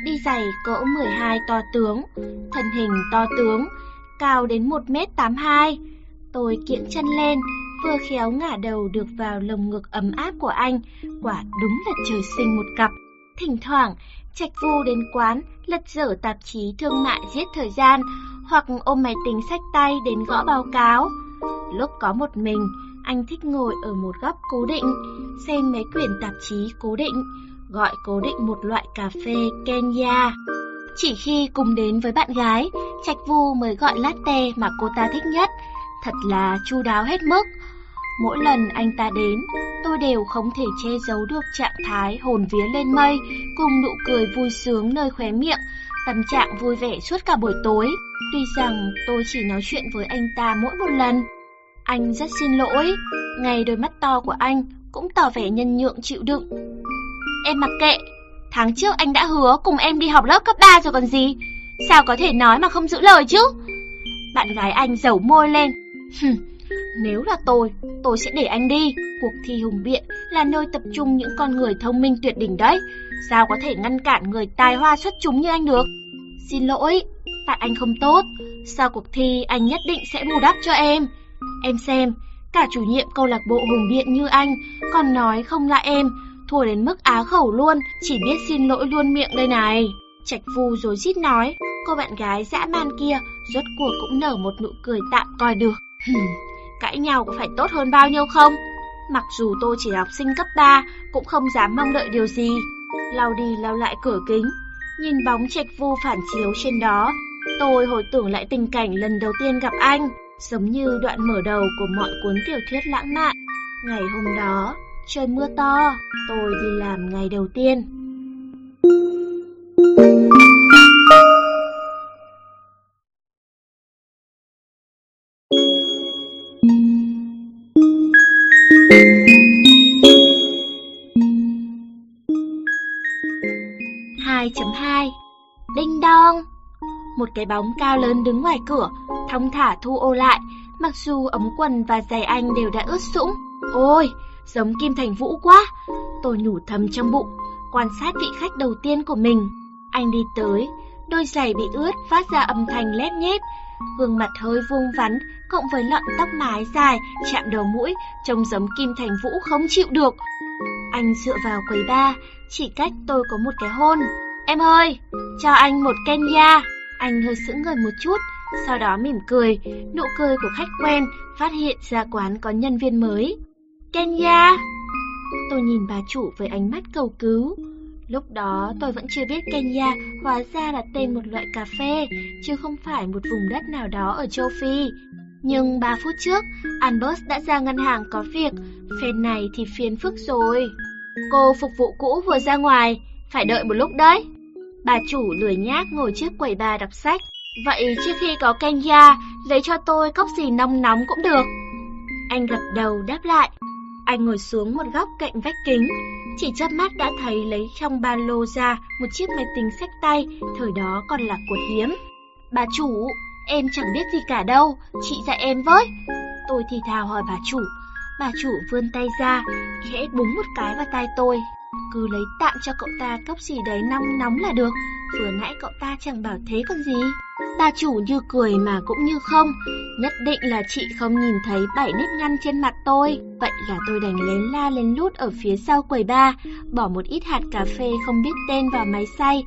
đi giày cỡ 12 to tướng, thân hình to tướng, cao đến 1m82. Tôi kiễng chân lên, vừa khéo ngả đầu được vào lồng ngực ấm áp của anh, quả đúng là trời sinh một cặp. Thỉnh thoảng, Trạch Vu đến quán, lật dở tạp chí thương mại giết thời gian, hoặc ôm máy tính sách tay đến gõ báo cáo. Lúc có một mình, anh thích ngồi ở một góc cố định, xem mấy quyển tạp chí cố định, gọi cố định một loại cà phê Kenya. Chỉ khi cùng đến với bạn gái, Trạch Vu mới gọi latte mà cô ta thích nhất, thật là chu đáo hết mức. Mỗi lần anh ta đến, tôi đều không thể che giấu được trạng thái hồn vía lên mây cùng nụ cười vui sướng nơi khóe miệng, tâm trạng vui vẻ suốt cả buổi tối. Tuy rằng tôi chỉ nói chuyện với anh ta mỗi một lần. Anh rất xin lỗi, ngay đôi mắt to của anh cũng tỏ vẻ nhân nhượng chịu đựng. Em mặc kệ, tháng trước anh đã hứa cùng em đi học lớp cấp 3 rồi còn gì. Sao có thể nói mà không giữ lời chứ? Bạn gái anh dầu môi lên. Nếu là tôi, tôi sẽ để anh đi. Cuộc thi hùng biện là nơi tập trung những con người thông minh tuyệt đỉnh đấy. Sao có thể ngăn cản người tài hoa xuất chúng như anh được? Xin lỗi, tại anh không tốt. Sau cuộc thi anh nhất định sẽ bù đắp cho em. Em xem, cả chủ nhiệm câu lạc bộ hùng biện như anh còn nói không là em, thua đến mức á khẩu luôn, chỉ biết xin lỗi luôn miệng đây này. Trạch Phu rồi rít nói, cô bạn gái dã man kia rốt cuộc cũng nở một nụ cười tạm coi được. cãi nhau có phải tốt hơn bao nhiêu không? Mặc dù tôi chỉ học sinh cấp 3, cũng không dám mong đợi điều gì. Lao đi lao lại cửa kính, nhìn bóng trạch vu phản chiếu trên đó. Tôi hồi tưởng lại tình cảnh lần đầu tiên gặp anh, giống như đoạn mở đầu của mọi cuốn tiểu thuyết lãng mạn. Ngày hôm đó, trời mưa to, tôi đi làm ngày đầu tiên. Thank you. 2.2 Đinh đong. Một cái bóng cao lớn đứng ngoài cửa Thong thả thu ô lại Mặc dù ống quần và giày anh đều đã ướt sũng. Ôi, giống Kim Thành Vũ quá. Tôi nhủ thầm trong bụng Quan sát vị khách đầu tiên của mình. Anh đi tới Đôi giày bị ướt phát ra âm thanh lép nhép. Gương mặt hơi vuông vắn Cộng với lọn tóc mái dài Chạm đầu mũi Trông giống Kim Thành Vũ không chịu được. Anh dựa vào quầy ba Chỉ cách tôi có một cái hôn. Em ơi, cho anh một Kenya Anh hơi sững người một chút Sau đó mỉm cười Nụ cười của khách quen Phát hiện ra quán có nhân viên mới Kenya Tôi nhìn bà chủ với ánh mắt cầu cứu Lúc đó tôi vẫn chưa biết Kenya hóa ra là tên một loại cà phê, chứ không phải một vùng đất nào đó ở châu Phi. Nhưng 3 phút trước, Albert đã ra ngân hàng có việc, phen này thì phiền phức rồi. Cô phục vụ cũ vừa ra ngoài, phải đợi một lúc đấy. Bà chủ lười nhác ngồi trước quầy bà đọc sách. Vậy trước khi có Kenya, lấy cho tôi cốc gì nóng nóng cũng được. Anh gật đầu đáp lại. Anh ngồi xuống một góc cạnh vách kính, chỉ chớp mắt đã thấy lấy trong ba lô ra một chiếc máy tính sách tay, thời đó còn là của hiếm. Bà chủ, em chẳng biết gì cả đâu, chị dạy em với. Tôi thì thào hỏi bà chủ, bà chủ vươn tay ra, khẽ búng một cái vào tay tôi. Cứ lấy tạm cho cậu ta cốc gì đấy nóng nóng là được, vừa nãy cậu ta chẳng bảo thế còn gì. Bà chủ như cười mà cũng như không, nhất định là chị không nhìn thấy bảy nếp nhăn trên mặt tôi. Vậy là tôi đành lén la lên lút ở phía sau quầy ba, bỏ một ít hạt cà phê không biết tên vào máy xay,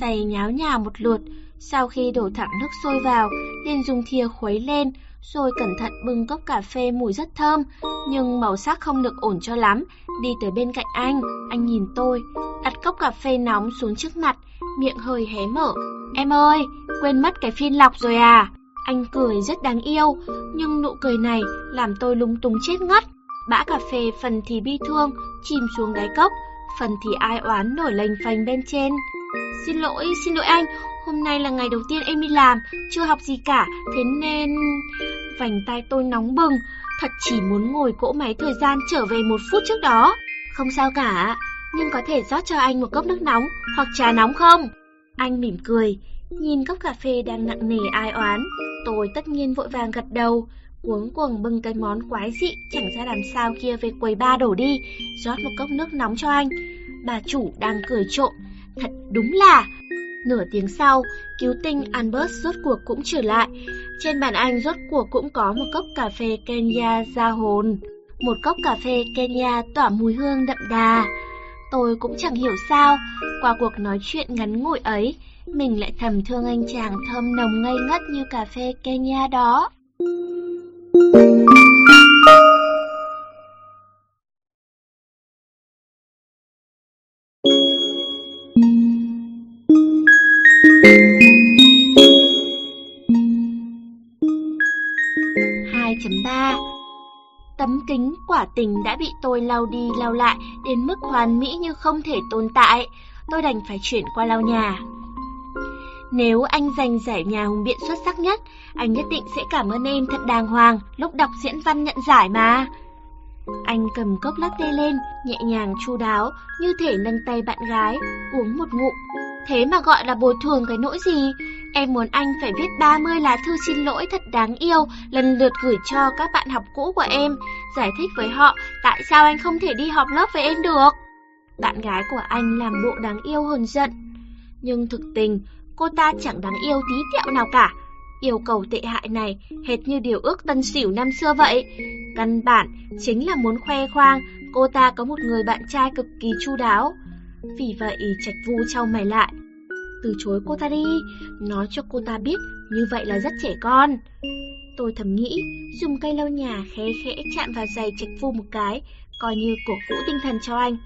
xay nháo nhào một lượt. Sau khi đổ thẳng nước sôi vào, liền dùng thìa khuấy lên, rồi cẩn thận bưng cốc cà phê mùi rất thơm, nhưng màu sắc không được ổn cho lắm. Đi tới bên cạnh anh, anh nhìn tôi, đặt cốc cà phê nóng xuống trước mặt, miệng hơi hé mở. Em ơi, quên mất cái phin lọc rồi à? Anh cười rất đáng yêu, nhưng nụ cười này làm tôi lung tung chết ngất. Bã cà phê phần thì bi thương, chìm xuống đáy cốc, phần thì ai oán nổi lềnh phành bên trên. Xin lỗi, xin lỗi anh, hôm nay là ngày đầu tiên em đi làm, chưa học gì cả, thế nên... Vành tay tôi nóng bừng, thật chỉ muốn ngồi cỗ máy thời gian trở về một phút trước đó. Không sao cả, nhưng có thể rót cho anh một cốc nước nóng hoặc trà nóng không? Anh mỉm cười, nhìn cốc cà phê đang nặng nề ai oán. Tôi tất nhiên vội vàng gật đầu, cuống cuồng bưng cái món quái dị chẳng ra làm sao kia về quầy ba đổ đi, rót một cốc nước nóng cho anh. Bà chủ đang cười trộm, thật đúng là... Nửa tiếng sau, cứu tinh Albert rốt cuộc cũng trở lại. Trên bàn anh rốt cuộc cũng có một cốc cà phê Kenya ra hồn. Một cốc cà phê Kenya tỏa mùi hương đậm đà. Tôi cũng chẳng hiểu sao, qua cuộc nói chuyện ngắn ngủi ấy, mình lại thầm thương anh chàng thơm nồng ngây ngất như cà phê Kenya đó. Thank you. Tấm kính quả tình đã bị tôi lau đi lau lại đến mức hoàn mỹ như không thể tồn tại. Tôi đành phải chuyển qua lau nhà. Nếu anh giành giải nhà hùng biện xuất sắc nhất, anh nhất định sẽ cảm ơn em thật đàng hoàng lúc đọc diễn văn nhận giải mà. Anh cầm cốc latte lên, nhẹ nhàng chu đáo, như thể nâng tay bạn gái, uống một ngụm. Thế mà gọi là bồi thường cái nỗi gì? Em muốn anh phải viết 30 lá thư xin lỗi thật đáng yêu, lần lượt gửi cho các bạn học cũ của em, giải thích với họ tại sao anh không thể đi học lớp với em được. Bạn gái của anh làm bộ đáng yêu hơn giận. Nhưng thực tình, cô ta chẳng đáng yêu tí tẹo nào cả. Yêu cầu tệ hại này hệt như điều ước tân xỉu năm xưa vậy. Căn bản chính là muốn khoe khoang cô ta có một người bạn trai cực kỳ chu đáo. Vì vậy Trạch Vu trao mày lại. Từ chối cô ta đi, nói cho cô ta biết như vậy là rất trẻ con. Tôi thầm nghĩ, dùng cây lau nhà khẽ khẽ chạm vào giày Trạch Vu một cái, coi như cổ vũ tinh thần cho anh.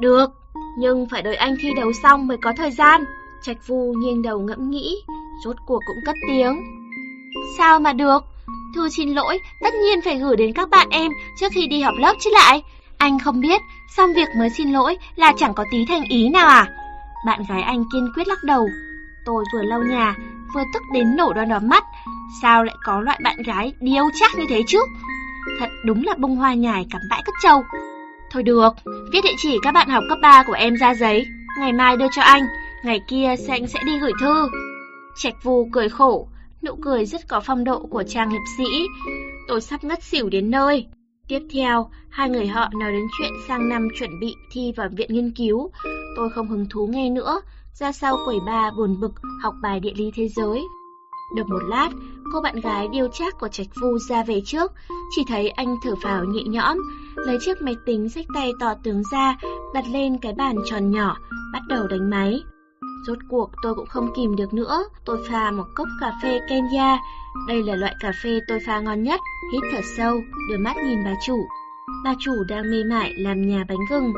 Được, nhưng phải đợi anh thi đấu xong mới có thời gian. Trạch Vu nghiêng đầu ngẫm nghĩ, rốt cuộc cũng cất tiếng. Sao mà được? Thư xin lỗi, tất nhiên phải gửi đến các bạn em trước khi đi học lớp chứ lại. Anh không biết, xong việc mới xin lỗi là chẳng có tí thành ý nào à? Bạn gái anh kiên quyết lắc đầu. Tôi vừa lau nhà, vừa tức đến nổ đòn đỏ mắt. Sao lại có loại bạn gái điêu chắc như thế chứ? Thật đúng là bông hoa nhài cắm bãi cất trâu. Thôi được, viết địa chỉ các bạn học cấp 3 của em ra giấy. Ngày mai đưa cho anh, ngày kia sẽ anh sẽ đi gửi thư. Trạch vù cười khổ, nụ cười rất có phong độ của trang hiệp sĩ. Tôi sắp ngất xỉu đến nơi. Tiếp theo, hai người họ nói đến chuyện sang năm chuẩn bị thi vào viện nghiên cứu. Tôi không hứng thú nghe nữa, ra sau quầy ba buồn bực học bài địa lý thế giới. Được một lát, cô bạn gái điêu chắc của Trạch Vu ra về trước, chỉ thấy anh thở phào nhẹ nhõm, lấy chiếc máy tính sách tay to tướng ra, đặt lên cái bàn tròn nhỏ, bắt đầu đánh máy. Rốt cuộc tôi cũng không kìm được nữa, tôi pha một cốc cà phê Kenya. Đây là loại cà phê tôi pha ngon nhất, hít thở sâu, đưa mắt nhìn bà chủ. Bà chủ đang mê mải làm nhà bánh gừng,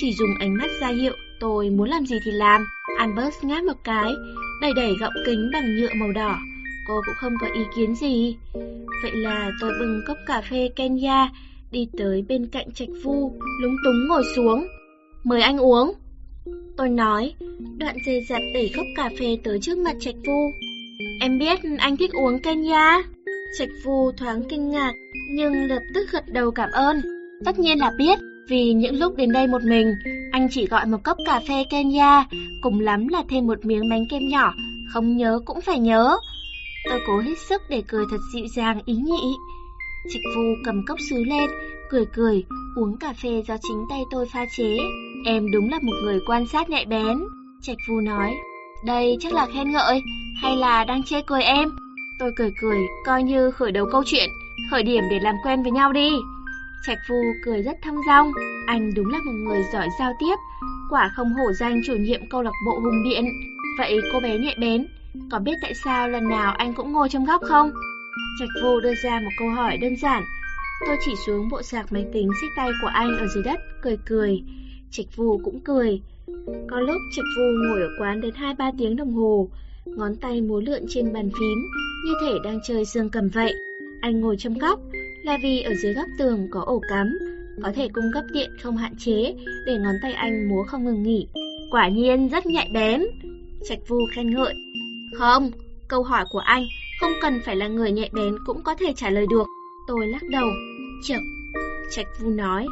chỉ dùng ánh mắt ra hiệu tôi muốn làm gì thì làm. Albert ngáp một cái, đẩy đẩy gọng kính bằng nhựa màu đỏ. Cô cũng không có ý kiến gì. Vậy là tôi bưng cốc cà phê Kenya, đi tới bên cạnh Trạch Vu, lúng túng ngồi xuống. Mời anh uống. Tôi nói, đoạn dề dặt đẩy cốc cà phê tới trước mặt Trạch Vu. Em biết anh thích uống Kenya. Trạch Vu thoáng kinh ngạc, nhưng lập tức gật đầu cảm ơn. Tất nhiên là biết, vì những lúc đến đây một mình, anh chỉ gọi một cốc cà phê Kenya, cùng lắm là thêm một miếng bánh kem nhỏ, không nhớ cũng phải nhớ. Tôi cố hết sức để cười thật dịu dàng ý nhị. Trịch Vu cầm cốc sứ lên, cười cười, uống cà phê do chính tay tôi pha chế. Em đúng là một người quan sát nhạy bén. Trạch Vu nói, đây chắc là khen ngợi, hay là đang chê cười em? Tôi cười cười, coi như khởi đầu câu chuyện, khởi điểm để làm quen với nhau đi. Trạch Vu cười rất thong dong, anh đúng là một người giỏi giao tiếp, quả không hổ danh chủ nhiệm câu lạc bộ hùng biện. Vậy cô bé nhạy bén, có biết tại sao lần nào anh cũng ngồi trong góc không? Trạch Vu đưa ra một câu hỏi đơn giản. Tôi chỉ xuống bộ sạc máy tính xích tay của anh ở dưới đất, cười cười. Trạch Vu cũng cười. Có lúc Trạch Vu ngồi ở quán đến 2-3 tiếng đồng hồ, ngón tay múa lượn trên bàn phím, như thể đang chơi dương cầm vậy. Anh ngồi trong góc, là vì ở dưới góc tường có ổ cắm, có thể cung cấp điện không hạn chế để ngón tay anh múa không ngừng nghỉ. Quả nhiên rất nhạy bén. Trạch Vu khen ngợi. Không, câu hỏi của anh không cần phải là người nhạy bén cũng có thể trả lời được. Tôi lắc đầu. Chật, Trạch Vu nói.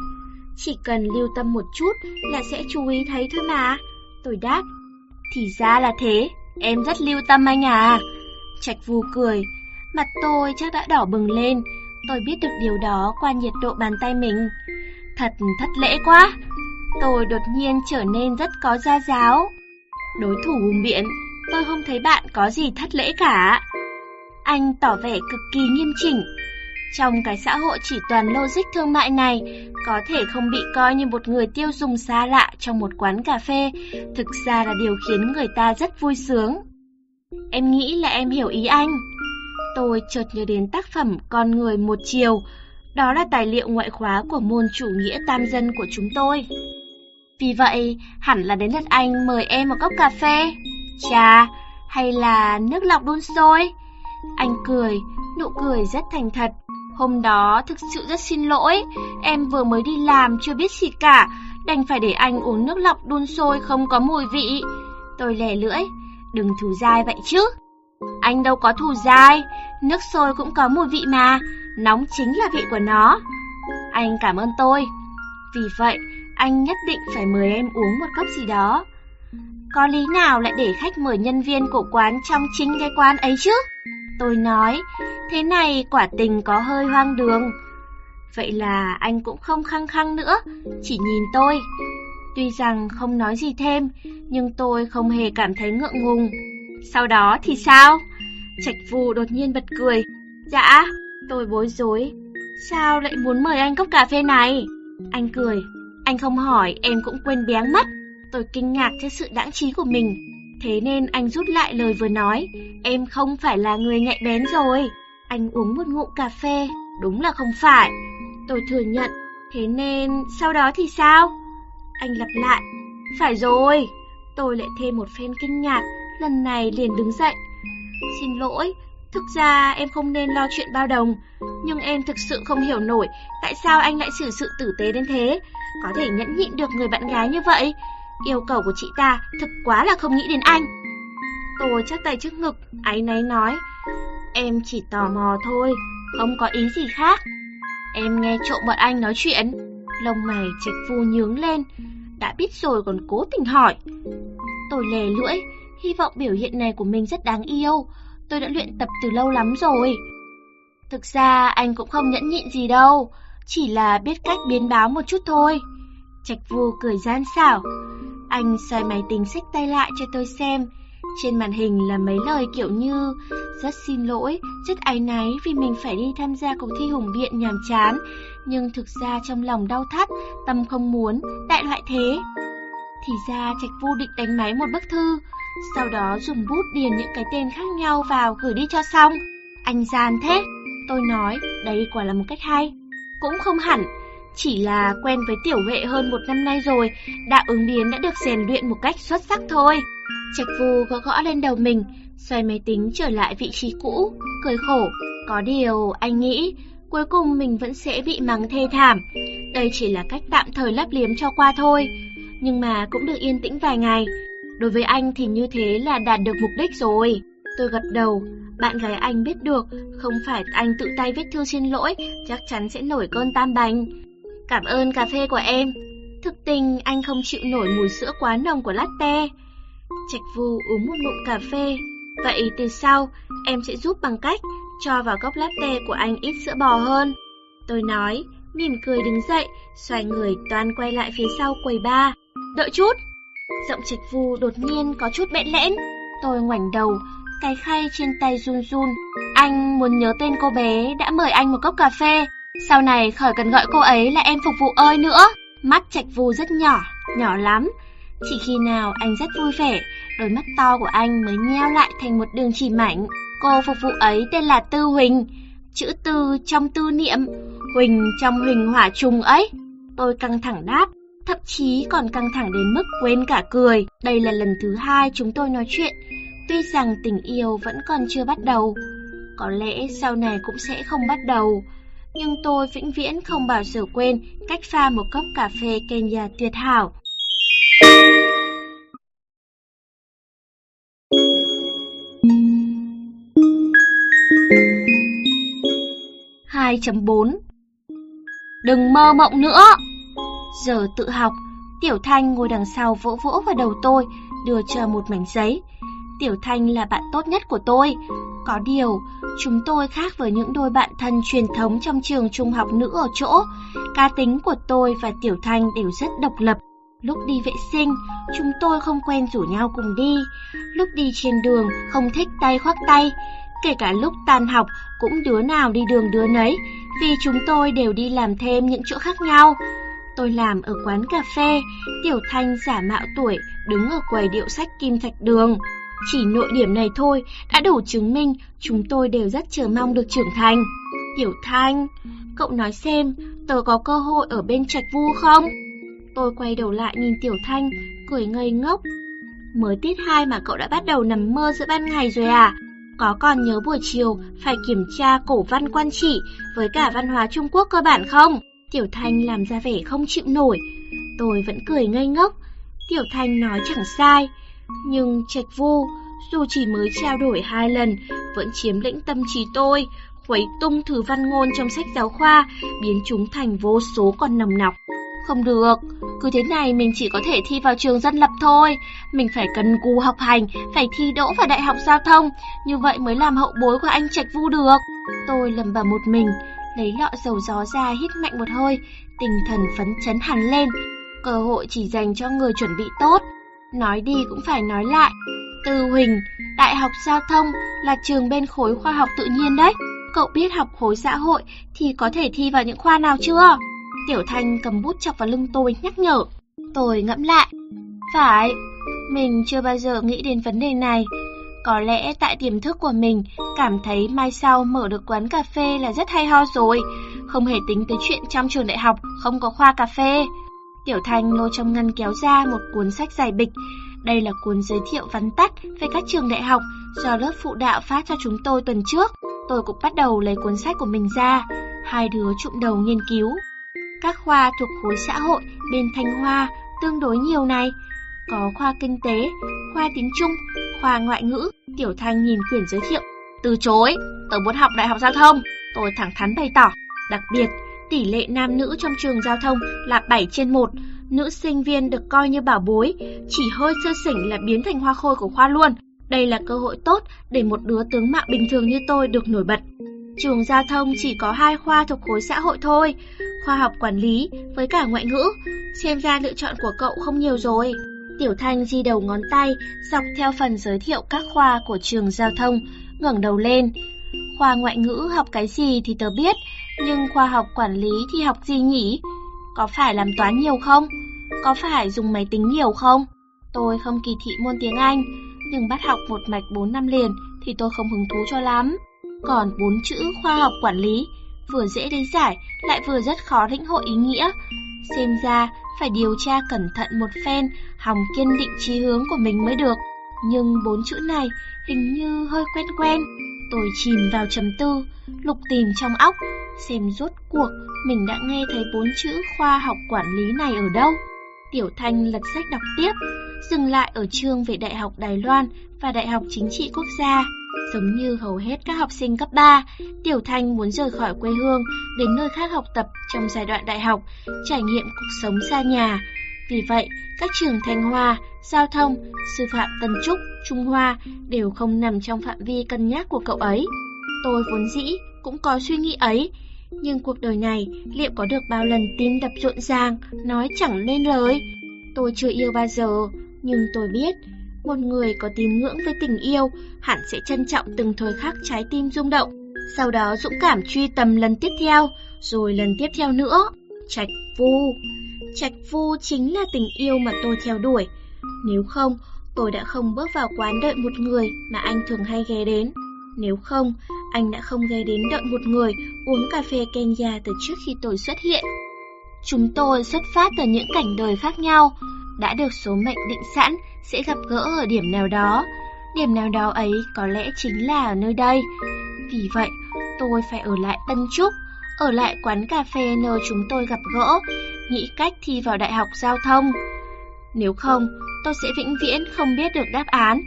Chỉ cần lưu tâm một chút là sẽ chú ý thấy thôi mà. Tôi đáp. Thì ra là thế, em rất lưu tâm anh à. Trạch Vu cười. Mặt tôi chắc đã đỏ bừng lên. Tôi biết được điều đó qua nhiệt độ bàn tay mình. Thật thất lễ quá. Tôi đột nhiên trở nên rất có gia giáo. Đối thủ hùng biện, tôi không thấy bạn có gì thất lễ cả. Anh tỏ vẻ cực kỳ nghiêm chỉnh. Trong cái xã hội chỉ toàn logic thương mại này, có thể không bị coi như một người tiêu dùng xa lạ trong một quán cà phê, thực ra là điều khiến người ta rất vui sướng. Em nghĩ là em hiểu ý anh. Tôi chợt nhớ đến tác phẩm Con người một chiều, đó là tài liệu ngoại khóa của môn chủ nghĩa tam dân của chúng tôi. Vì vậy, hẳn là đến lượt anh mời em một cốc cà phê, trà hay là nước lọc đun sôi. Anh cười, nụ cười rất thành thật. Hôm đó thực sự rất xin lỗi, em vừa mới đi làm chưa biết gì cả, đành phải để anh uống nước lọc đun sôi không có mùi vị. Tôi lè lưỡi, đừng thù dai vậy chứ. Anh đâu có thù dai, nước sôi cũng có mùi vị mà, nóng chính là vị của nó. Anh cảm ơn tôi. Vì vậy, anh nhất định phải mời em uống một cốc gì đó. Có lý nào lại để khách mời nhân viên của quán trong chính cái quán ấy chứ? Tôi nói, thế này quả tình có hơi hoang đường. Vậy là anh cũng không khăng khăng nữa, chỉ nhìn tôi. Tuy rằng không nói gì thêm, nhưng tôi không hề cảm thấy ngượng ngùng. Sau đó thì sao? Trạch Phù đột nhiên bật cười. Dạ, tôi bối rối. Sao lại muốn mời anh cốc cà phê này? Anh cười. Anh không hỏi, em cũng quên béng mất. Tôi kinh ngạc trước sự đãng trí của mình. Thế nên anh rút lại lời vừa nói. Em không phải là người nhạy bén rồi. Anh uống một ngụm cà phê. Đúng là không phải. Tôi thừa nhận. Thế nên sau đó thì sao? Anh lặp lại. Phải rồi. Tôi lại thêm một phen kinh ngạc. Lần này liền đứng dậy. Xin lỗi, thực ra em không nên lo chuyện bao đồng, nhưng em thực sự không hiểu nổi tại sao anh lại xử sự tử tế đến thế, có thể nhẫn nhịn được người bạn gái như vậy. Yêu cầu của chị ta thực quá là không nghĩ đến anh. Tôi chắc tay trước ngực, áy náy nói, em chỉ tò mò thôi, không có ý gì khác. Em nghe trộm bọn anh nói chuyện, lông mày trạch phu nhướng lên, đã biết rồi còn cố tình hỏi. Tôi lè lưỡi, hy vọng biểu hiện này của mình rất đáng yêu, tôi đã luyện tập từ lâu lắm rồi. Thực ra anh cũng không nhẫn nhịn gì đâu, chỉ là biết cách biến báo một chút thôi. Trạch Vu cười gian xảo. Anh xoay máy tính sách tay lại cho tôi xem. Trên màn hình là mấy lời kiểu như Rất xin lỗi, rất áy náy vì mình phải đi tham gia cuộc thi hùng biện nhàm chán Nhưng thực ra trong lòng đau thắt, tâm không muốn, đại loại thế. Thì ra Trạch Vu định đánh máy một bức thư Sau đó dùng bút điền những cái tên khác nhau vào gửi đi cho xong. Anh gian thế Tôi nói, đây quả là một cách hay. Cũng không hẳn chỉ là quen với tiểu huệ hơn một năm nay rồi, đạo ứng biến đã được rèn luyện một cách xuất sắc thôi. Trạch Vu gõ gõ lên đầu mình, xoay máy tính trở lại vị trí cũ, cười khổ. Có điều anh nghĩ, cuối cùng mình vẫn sẽ bị mắng thê thảm. Đây chỉ là cách tạm thời lấp liếm cho qua thôi, nhưng mà cũng được yên tĩnh vài ngày. Đối với anh thì như thế là đạt được mục đích rồi. Tôi gật đầu, bạn gái anh biết được, không phải anh tự tay viết thư xin lỗi, chắc chắn sẽ nổi cơn tam bành. Cảm ơn cà phê của em. Thực tình anh không chịu nổi mùi sữa quá nồng của latte. Trạch Vu uống một ngụm cà phê. Vậy từ sau, em sẽ giúp bằng cách cho vào cốc latte của anh ít sữa bò hơn. Tôi nói, mỉm cười đứng dậy, xoay người toàn quay lại phía sau quầy ba. Đợi chút! Giọng Trạch Vu đột nhiên có chút bẽn lẽn. Tôi ngoảnh đầu, cái khay trên tay run run. Anh muốn nhớ tên cô bé đã mời anh một cốc cà phê. Sau này khỏi cần gọi cô ấy là em phục vụ ơi nữa. Mắt Trạch Vu rất nhỏ, nhỏ lắm. Chỉ khi nào anh rất vui vẻ, đôi mắt to của anh mới nheo lại thành một đường chỉ mảnh. Cô phục vụ ấy tên là Tư Huỳnh, chữ Tư trong tư niệm, Huỳnh trong Huỳnh hỏa trùng ấy. Tôi căng thẳng đáp, thậm chí còn căng thẳng đến mức quên cả cười. Đây là lần thứ hai chúng tôi nói chuyện, tuy rằng tình yêu vẫn còn chưa bắt đầu. Có lẽ sau này cũng sẽ không bắt đầu nhưng tôi vĩnh viễn không bao giờ quên cách pha một cốc cà phê Kenya tuyệt hảo. Hai chấm bốn Đừng mơ mộng nữa! Giờ tự học, Tiểu Thanh ngồi đằng sau vỗ vỗ vào đầu tôi, đưa cho một mảnh giấy. Tiểu Thanh là bạn tốt nhất của tôi. Có điều, chúng tôi khác với những đôi bạn thân truyền thống trong trường trung học nữ ở chỗ. Cá tính của tôi và Tiểu Thanh đều rất độc lập. Lúc đi vệ sinh, chúng tôi không quen rủ nhau cùng đi. Lúc đi trên đường, không thích tay khoác tay. Kể cả lúc tan học, cũng đứa nào đi đường đứa nấy, vì chúng tôi đều đi làm thêm những chỗ khác nhau. Tôi làm ở quán cà phê, Tiểu Thanh giả mạo tuổi, đứng ở quầy điệu sách kim thạch đường. Chỉ nội điểm này thôi đã đủ chứng minh chúng tôi đều rất chờ mong được trưởng thành. Tiểu Thanh, cậu nói xem, tớ có cơ hội ở bên trạch vu không? Tôi quay đầu lại nhìn Tiểu Thanh, cười ngây ngốc. Mới tiết 2 mà cậu đã bắt đầu nằm mơ giữa ban ngày rồi à? Có còn nhớ buổi chiều phải kiểm tra cổ văn quan trị với cả văn hóa Trung Quốc cơ bản không? Tiểu Thanh làm ra vẻ không chịu nổi. Tôi vẫn cười ngây ngốc. Tiểu Thanh nói chẳng sai. Nhưng Trạch Vu, dù chỉ mới trao đổi hai lần, vẫn chiếm lĩnh tâm trí tôi, khuấy tung thử văn ngôn trong sách giáo khoa, biến chúng thành vô số con nồng nọc. Không được, cứ thế này mình chỉ có thể thi vào trường dân lập thôi. Mình phải cần cù học hành, phải thi đỗ vào đại học giao thông, như vậy mới làm hậu bối của anh Trạch Vu được. Tôi lầm bầm một mình, lấy lọ dầu gió ra hít mạnh một hơi, tinh thần phấn chấn hẳn lên. Cơ hội chỉ dành cho người chuẩn bị tốt. Nói đi cũng phải nói lại. Tư Huỳnh, Đại học Giao thông là trường bên khối khoa học tự nhiên đấy. Cậu biết học khối xã hội thì có thể thi vào những khoa nào chưa? Tiểu Thanh cầm bút chọc vào lưng tôi nhắc nhở. Tôi ngẫm lại. Phải, mình chưa bao giờ nghĩ đến vấn đề này. Có lẽ tại tiềm thức của mình cảm thấy mai sau mở được quán cà phê là rất hay ho rồi, không hề tính tới chuyện trong trường đại học không có khoa cà phê. Tiểu Thanh lôi trong ngăn kéo ra một cuốn sách dài bịch. Đây là cuốn giới thiệu vắn tắt về các trường đại học do lớp phụ đạo phát cho chúng tôi tuần trước. Tôi cũng bắt đầu lấy cuốn sách của mình ra, hai đứa trụng đầu nghiên cứu. Các khoa thuộc khối xã hội bên Thanh Hoa tương đối nhiều này. Có khoa kinh tế, khoa tiếng Trung, khoa ngoại ngữ. Tiểu Thanh nhìn quyển giới thiệu. Từ chối, Tôi muốn học đại học giao thông. Tôi thẳng thắn bày tỏ. Đặc biệt, tỷ lệ nam nữ trong trường giao thông là 7 trên 1. Nữ sinh viên được coi như bảo bối, chỉ hơi sơ sỉnh là biến thành hoa khôi của khoa luôn. Đây là cơ hội tốt để một đứa tướng mạo bình thường như tôi được nổi bật. Trường giao thông chỉ có hai khoa thuộc khối xã hội thôi, khoa học quản lý với cả ngoại ngữ. Xem ra lựa chọn của cậu không nhiều rồi. Tiểu Thanh di đầu ngón tay, dọc theo phần giới thiệu các khoa của trường giao thông, ngẩng đầu lên. Khoa ngoại ngữ học cái gì thì tớ biết, nhưng khoa học quản lý thì học gì nhỉ? Có phải làm toán nhiều không? Có phải dùng máy tính nhiều không? Tôi không kỳ thị môn tiếng Anh, nhưng bắt học một mạch 4 năm liền thì tôi không hứng thú cho lắm. Còn bốn chữ khoa học quản lý vừa dễ lý giải lại vừa rất khó lĩnh hội ý nghĩa. Xem ra phải điều tra cẩn thận một phen, hòng kiên định chí hướng của mình mới được. Nhưng bốn chữ này hình như hơi quen quen. Tôi chìm vào trầm tư, lục tìm trong óc, xem rốt cuộc mình đã nghe thấy bốn chữ khoa học quản lý này ở đâu. Tiểu Thanh lật sách đọc tiếp, dừng lại ở chương về Đại học Đài Loan và Đại học Chính trị Quốc gia. Giống như hầu hết các học sinh cấp 3, Tiểu Thanh muốn rời khỏi quê hương đến nơi khác học tập trong giai đoạn đại học, trải nghiệm cuộc sống xa nhà. Vì vậy, các trường Thanh Hoa, Giao thông, Sư phạm Tân Trúc, Trung Hoa đều không nằm trong phạm vi cân nhắc của cậu ấy. Tôi vốn dĩ cũng có suy nghĩ ấy, nhưng cuộc đời này liệu có được bao lần tim đập rộn ràng, nói chẳng lên lời. Tôi chưa yêu bao giờ, nhưng tôi biết một người có tín ngưỡng với tình yêu hẳn sẽ trân trọng từng thời khắc trái tim rung động, sau đó dũng cảm truy tầm lần tiếp theo, rồi lần tiếp theo nữa. Trạch Vu Trạch Vu chính là tình yêu mà tôi theo đuổi. Nếu không, tôi đã không bước vào quán đợi một người mà anh thường hay ghé đến. Nếu không, anh đã không ghé đến đợi một người uống cà phê Kenya từ trước khi tôi xuất hiện. Chúng tôi xuất phát từ những cảnh đời khác nhau, đã được số mệnh định sẵn sẽ gặp gỡ ở điểm nào đó. Điểm nào đó ấy có lẽ chính là ở nơi đây. Vì vậy, tôi phải ở lại Tân Trúc, ở lại quán cà phê nơi chúng tôi gặp gỡ, nghĩ cách thi vào đại học giao thông. Nếu không, tôi sẽ vĩnh viễn không biết được đáp án.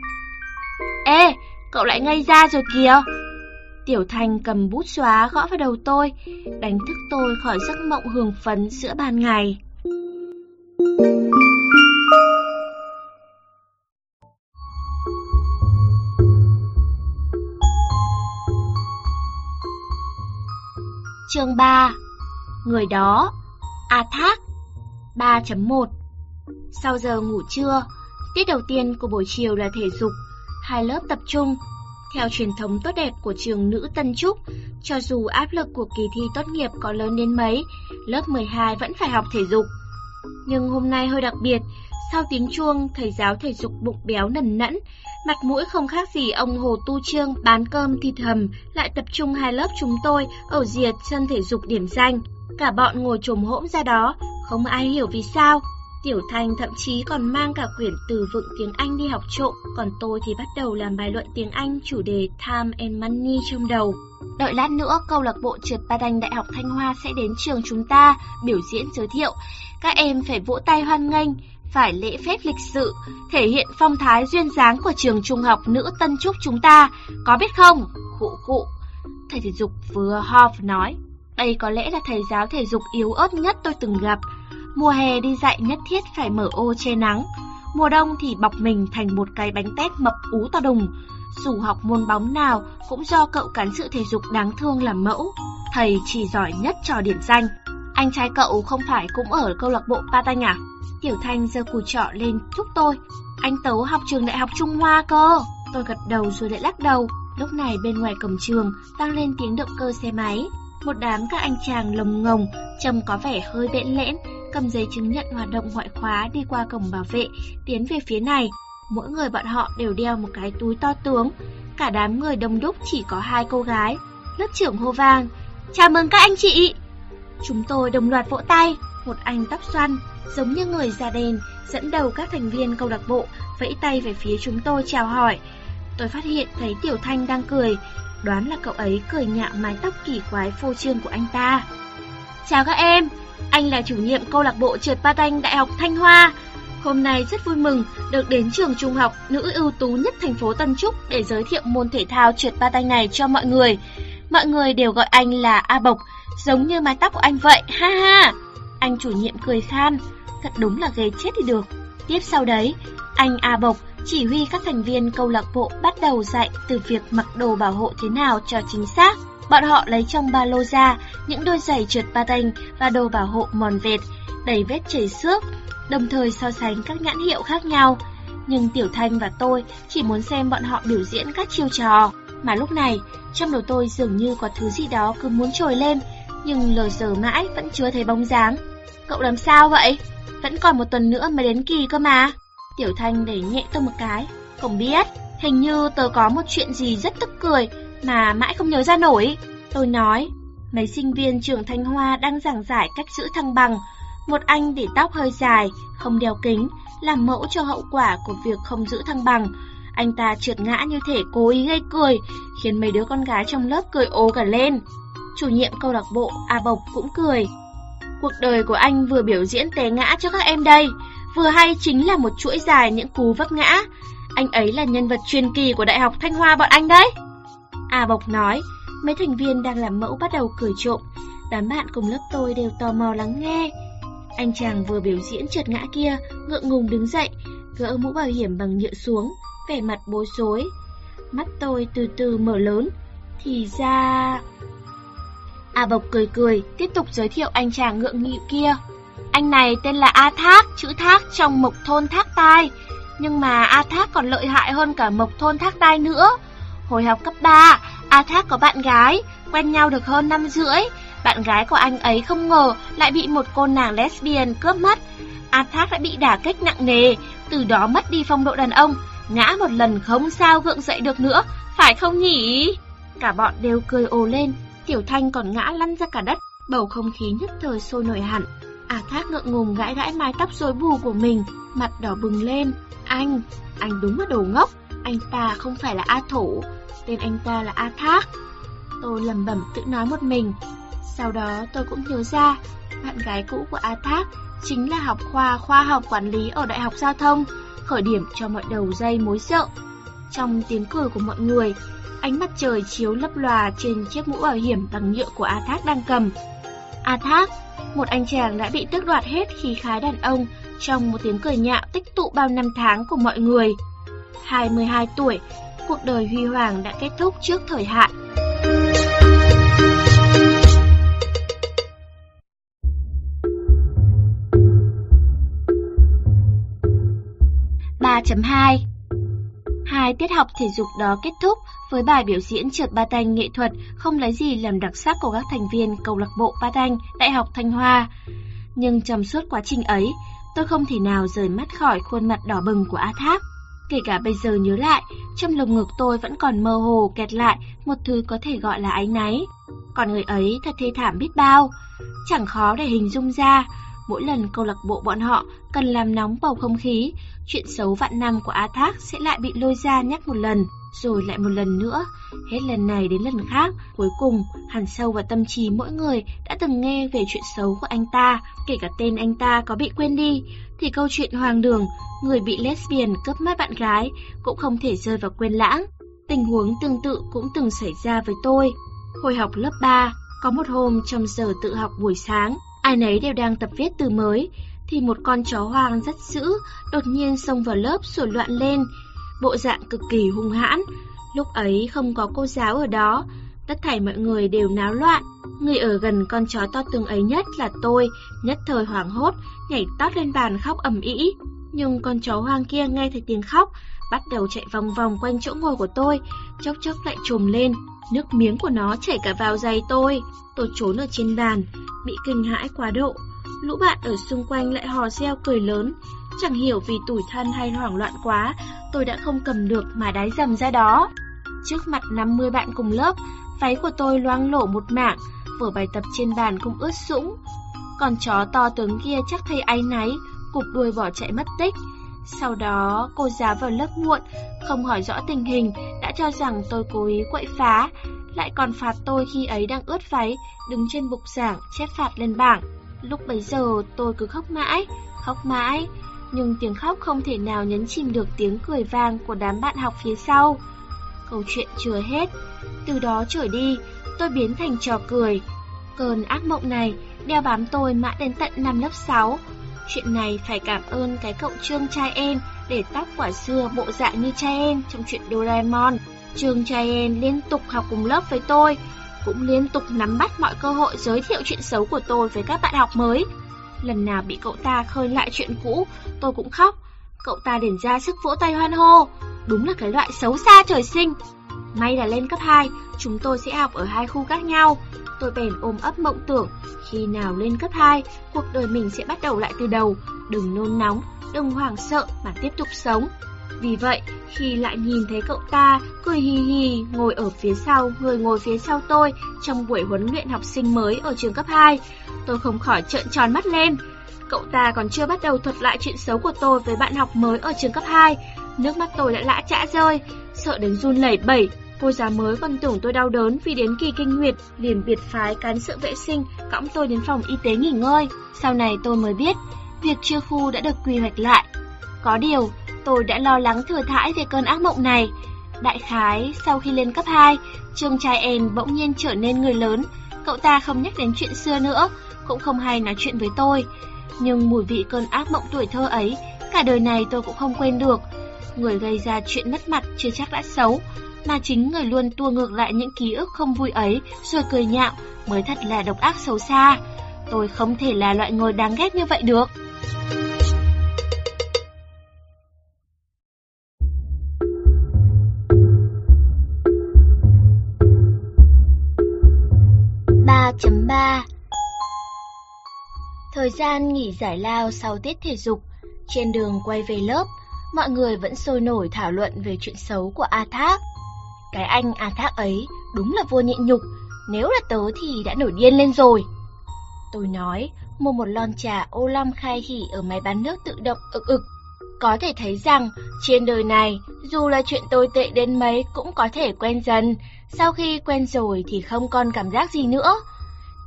Ê, cậu lại ngây ra rồi kìa! Tiểu Thành cầm bút xóa gõ vào đầu tôi, đánh thức tôi khỏi giấc mộng hưởng phấn giữa ban ngày. Chương 3 Người đó A Thác 3.1 Sau giờ ngủ trưa, tiết đầu tiên của buổi chiều là thể dục, hai lớp tập trung. Theo truyền thống tốt đẹp của trường nữ Tân Trúc, cho dù áp lực của kỳ thi tốt nghiệp có lớn đến mấy, lớp 12 vẫn phải học thể dục. Nhưng hôm nay hơi đặc biệt, sau tiếng chuông, thầy giáo thể dục bụng béo nần nẫn, mặt mũi không khác gì ông Hồ Tu Trương bán cơm thịt hầm, lại tập trung hai lớp chúng tôi ở diệt sân thể dục điểm danh. Cả bọn ngồi trồm hỗn ra đó, không ai hiểu vì sao. Tiểu Thành thậm chí còn mang cả quyển từ vựng tiếng Anh đi học trộm, còn tôi thì bắt đầu làm bài luận tiếng Anh chủ đề Time and Money trong đầu. Đợi lát nữa, câu lạc bộ trượt ba đành Đại học Thanh Hoa sẽ đến trường chúng ta biểu diễn giới thiệu. Các em phải vỗ tay hoan nghênh, phải lễ phép lịch sự, thể hiện phong thái duyên dáng của trường trung học nữ Tân Trúc chúng ta, có biết không? Khụ khụ. Thầy thể dục vừa ho vừa nói, đây có lẽ là thầy giáo thể dục yếu ớt nhất tôi từng gặp. Mùa hè đi dạy nhất thiết phải mở ô che nắng, mùa đông thì bọc mình thành một cái bánh tét mập ú to đùng. Dù học môn bóng nào cũng do cậu cán sự thể dục đáng thương làm mẫu, thầy chỉ giỏi nhất trò điểm danh. Anh trai cậu không phải cũng ở câu lạc bộ Patanh à? Tiểu Thanh giơ cùi trọ lên thúc tôi. Anh Tấu học trường đại học Trung Hoa cơ. Tôi gật đầu rồi lại lắc đầu. Lúc này bên ngoài cổng trường vang lên tiếng động cơ xe máy. Một đám các anh chàng lồng ngồng, trông có vẻ hơi bẽn lẽn, cầm giấy chứng nhận hoạt động ngoại khóa đi qua cổng bảo vệ, tiến về phía này. Mỗi người bọn họ đều đeo một cái túi to tướng. Cả đám người đông đúc chỉ có hai cô gái. Lớp trưởng hô vang. Chào mừng các anh chị! Chúng tôi đồng loạt vỗ tay. Một anh tóc xoăn, giống như người da đen, dẫn đầu các thành viên câu lạc bộ, vẫy tay về phía chúng tôi chào hỏi. Tôi phát hiện thấy Tiểu Thanh đang cười, đoán là cậu ấy cười nhạo mái tóc kỳ quái phô trương của anh ta. Chào các em, anh là chủ nhiệm câu lạc bộ trượt patin Đại học Thanh Hoa. Hôm nay rất vui mừng được đến trường trung học nữ ưu tú nhất thành phố Tân Trúc để giới thiệu môn thể thao trượt patin này cho mọi người. Mọi người đều gọi anh là A Bộc, giống như mái tóc của anh vậy, ha ha. Anh chủ nhiệm cười khan, thật đúng là ghê chết thì được. Tiếp sau đấy, anh A Bộc chỉ huy các thành viên câu lạc bộ bắt đầu dạy từ việc mặc đồ bảo hộ thế nào cho chính xác. Bọn họ lấy trong ba lô ra những đôi giày trượt patin và đồ bảo hộ mòn vệt, đầy vết chảy xước, đồng thời so sánh các nhãn hiệu khác nhau. Nhưng Tiểu Thanh và tôi chỉ muốn xem bọn họ biểu diễn các chiêu trò. Mà lúc này, trong đầu tôi dường như có thứ gì đó cứ muốn trồi lên, nhưng lờ giờ mãi vẫn chưa thấy bóng dáng. Cậu làm sao vậy? Vẫn còn một tuần nữa mới đến kỳ cơ mà. Tiểu Thanh đẩy nhẹ tôi một cái. Không biết, hình như tớ có một chuyện gì rất tức cười mà mãi không nhớ ra nổi. Tôi nói, mấy sinh viên trường Thanh Hoa đang giảng giải cách giữ thăng bằng. Một anh để tóc hơi dài, không đeo kính, làm mẫu cho hậu quả của việc không giữ thăng bằng. Anh ta trượt ngã như thể cố ý gây cười, khiến mấy đứa con gái trong lớp cười ố cả lên. Chủ nhiệm câu lạc bộ A Bộc cũng cười. Cuộc đời của anh vừa biểu diễn té ngã cho các em đây, vừa hay chính là một chuỗi dài những cú vấp ngã. Anh ấy là nhân vật truyền kỳ của Đại học Thanh Hoa bọn anh đấy. à Bộc nói, mấy thành viên đang làm mẫu bắt đầu cười trộm. Đám bạn cùng lớp tôi đều tò mò lắng nghe. Anh chàng vừa biểu diễn trượt ngã kia, ngượng ngùng đứng dậy, gỡ mũ bảo hiểm bằng nhựa xuống, vẻ mặt bối rối. Mắt tôi từ từ mở lớn, thì ra... à Bộc cười cười, tiếp tục giới thiệu anh chàng ngượng nghịu kia. Anh này tên là A Thác, chữ Thác trong mộc thôn Thác Tai. Nhưng mà A Thác còn lợi hại hơn cả mộc thôn Thác Tai nữa. Hồi học cấp 3, A Thác có bạn gái, quen nhau được hơn năm rưỡi. Bạn gái của anh ấy không ngờ lại bị một cô nàng lesbian cướp mất. A Thác đã bị đả kích nặng nề, từ đó mất đi phong độ đàn ông. Ngã một lần không sao gượng dậy được nữa, phải không nhỉ? Cả bọn đều cười ồ lên, Tiểu Thanh còn ngã lăn ra cả đất, bầu không khí nhất thời sôi nổi hẳn. A Thác ngượng ngùng gãi gãi mái tóc rối bù của mình, mặt đỏ bừng lên. Anh, anh đúng là đồ ngốc, anh ta không phải là A Thủ, tên anh ta là A Thác. Tôi lầm bẩm tự nói một mình. Sau đó tôi cũng nhớ ra, bạn gái cũ của A Thác chính là học khoa khoa học quản lý ở Đại học Giao thông, khởi điểm cho mọi đầu dây mối sợ. Trong tiếng cười của mọi người, ánh mặt trời chiếu lấp lòa trên chiếc mũ bảo hiểm bằng nhựa của A Thác đang cầm. A Thác, một anh chàng đã bị tước đoạt hết khí khái đàn ông trong một tiếng cười nhạo tích tụ bao năm tháng của mọi người. 22 tuổi, cuộc đời huy hoàng đã kết thúc trước thời hạn. ba chấm hai Hai tiết học thể dục đó kết thúc với bài biểu diễn trượt ba tanh nghệ thuật không lấy gì làm đặc sắc của các thành viên câu lạc bộ ba tanh Đại học Thanh Hoa. Nhưng trong suốt quá trình ấy, tôi không thể nào rời mắt khỏi khuôn mặt đỏ bừng của A tháp Kể cả bây giờ nhớ lại, trong lồng ngực tôi vẫn còn mơ hồ kẹt lại một thứ có thể gọi là áy náy. Còn người ấy thật thê thảm biết bao, chẳng khó để hình dung ra. Mỗi lần câu lạc bộ bọn họ cần làm nóng bầu không khí, chuyện xấu vạn năm của A Thác sẽ lại bị lôi ra nhắc một lần. rồi lại một lần nữa, hết lần này đến lần khác, cuối cùng hẳn sâu vào tâm trí mỗi người đã từng nghe về chuyện xấu của anh ta, kể cả tên anh ta có bị quên đi, thì câu chuyện hoàng đường, người bị lesbian cướp mất bạn gái cũng không thể rơi vào quên lãng. Tình huống tương tự cũng từng xảy ra với tôi. Hồi học lớp 3, có một hôm trong giờ tự học buổi sáng, ai nấy đều đang tập viết từ mới, thì một con chó hoang rất dữ đột nhiên xông vào lớp sủa loạn lên, bộ dạng cực kỳ hung hãn. Lúc ấy không có cô giáo ở đó, tất thảy mọi người đều náo loạn. Người ở gần con chó to tướng ấy nhất là tôi, nhất thời hoảng hốt, nhảy tót lên bàn khóc ầm ĩ. Nhưng con chó hoang kia nghe thấy tiếng khóc, bắt đầu chạy vòng vòng quanh chỗ ngồi của tôi, chốc chốc lại trùm lên, nước miếng của nó chảy cả vào giày tôi. Tôi trốn ở trên bàn, bị kinh hãi quá độ. Lũ bạn ở xung quanh lại hò reo cười lớn, chẳng hiểu vì tủi thân hay hoảng loạn quá, tôi đã không cầm được mà đái dầm ra đó. Trước mặt 50 bạn cùng lớp, váy của tôi loang lổ một mảng, vở bài tập trên bàn cũng ướt sũng. Còn chó to tướng kia chắc thấy áy náy, cụp đuôi bỏ chạy mất tích. Sau đó, cô giáo vào lớp muộn, không hỏi rõ tình hình, đã cho rằng tôi cố ý quậy phá, lại còn phạt tôi khi ấy đang ướt váy, đứng trên bục giảng, chép phạt lên bảng. Lúc bấy giờ tôi cứ khóc mãi, khóc mãi, nhưng tiếng khóc không thể nào nhấn chìm được tiếng cười vang của đám bạn học phía sau. Câu chuyện chưa hết, từ đó trở đi, tôi biến thành trò cười. Cơn ác mộng này đeo bám tôi mãi đến tận năm lớp 6. Chuyện này phải cảm ơn cái cậu Trương trai em để tóc quả xưa bộ dạng như trai em trong chuyện Doraemon. Trương trai em liên tục học cùng lớp với tôi, cũng liên tục nắm bắt mọi cơ hội giới thiệu chuyện xấu của tôi với các bạn học mới. Lần nào bị cậu ta khơi lại chuyện cũ, tôi cũng khóc. Cậu ta điển ra sức vỗ tay hoan hô. Đúng là cái loại xấu xa trời sinh. May là lên cấp 2, chúng tôi sẽ học ở hai khu khác nhau. Tôi bèn ôm ấp mộng tưởng, khi nào lên cấp 2, cuộc đời mình sẽ bắt đầu lại từ đầu. Đừng nôn nóng, đừng hoảng sợ mà tiếp tục sống. Vì vậy, khi lại nhìn thấy cậu ta cười hì hì ngồi ở phía sau, người ngồi phía sau tôi trong buổi huấn luyện học sinh mới ở trường cấp 2, tôi không khỏi trợn tròn mắt lên. Cậu ta còn chưa bắt đầu thuật lại chuyện xấu của tôi với bạn học mới ở trường cấp 2, nước mắt tôi đã lã chã rơi, sợ đến run lẩy bẩy. Cô giáo mới còn tưởng tôi đau đớn vì đến kỳ kinh nguyệt, liền biệt phái cán sự vệ sinh, cõng tôi đến phòng y tế nghỉ ngơi. Sau này tôi mới biết, việc chia khu đã được quy hoạch lại. Có điều, tôi đã lo lắng thừa thãi về cơn ác mộng này. Đại khái, sau khi lên cấp 2, Trương trai En bỗng nhiên trở nên người lớn, cậu ta không nhắc đến chuyện xưa nữa, cũng không hay nói chuyện với tôi. Nhưng mùi vị cơn ác mộng tuổi thơ ấy, cả đời này tôi cũng không quên được. Người gây ra chuyện mất mặt chưa chắc đã xấu, mà chính người luôn tua ngược lại những ký ức không vui ấy rồi cười nhạo mới thật là độc ác xấu xa. Tôi không thể là loại người đáng ghét như vậy được. 3.3 Thời gian nghỉ giải lao sau tiết thể dục, trên đường quay về lớp, mọi người vẫn sôi nổi thảo luận về chuyện xấu của A Thác. Cái anh A Thác ấy đúng là vô nhịn nhục, nếu là tớ thì đã nổi điên lên rồi. Tôi nói, mua một lon trà ô long khai hỉ ở máy bán nước tự động ực ực. Có thể thấy rằng, trên đời này, dù là chuyện tồi tệ đến mấy cũng có thể quen dần, sau khi quen rồi thì không còn cảm giác gì nữa.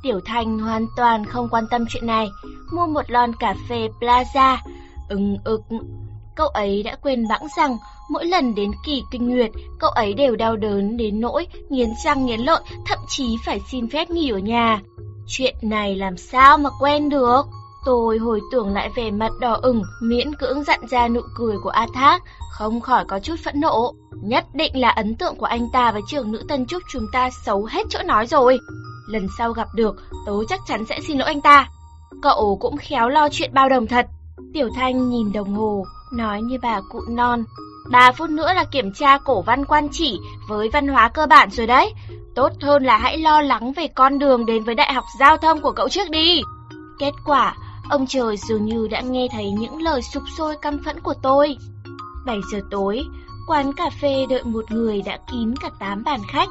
Tiểu Thanh hoàn toàn không quan tâm chuyện này, mua một lon cà phê Plaza. Ưng ực, cậu ấy đã quên bẵng rằng mỗi lần đến kỳ kinh nguyệt, cậu ấy đều đau đớn đến nỗi nghiến răng nghiến lợi, thậm chí phải xin phép nghỉ ở nhà. Chuyện này làm sao mà quen được? Tôi hồi tưởng lại về mặt đỏ ửng, miễn cưỡng dặn ra nụ cười của A Thác, không khỏi có chút phẫn nộ. Nhất định là ấn tượng của anh ta với trường nữ tân trúc chúng ta xấu hết chỗ nói rồi. Lần sau gặp được, tớ chắc chắn sẽ xin lỗi anh ta. Cậu cũng khéo lo chuyện bao đồng thật. Tiểu Thanh nhìn đồng hồ, nói như bà cụ non. Ba phút nữa là kiểm tra cổ văn quan chỉ với văn hóa cơ bản rồi đấy. Tốt hơn là hãy lo lắng về con đường đến với đại học giao thông của cậu trước đi. Kết quả, ông trời dường như đã nghe thấy những lời sụp sôi căm phẫn của tôi. 7 giờ tối, quán cà phê đợi một người đã kín cả 8 bàn khách.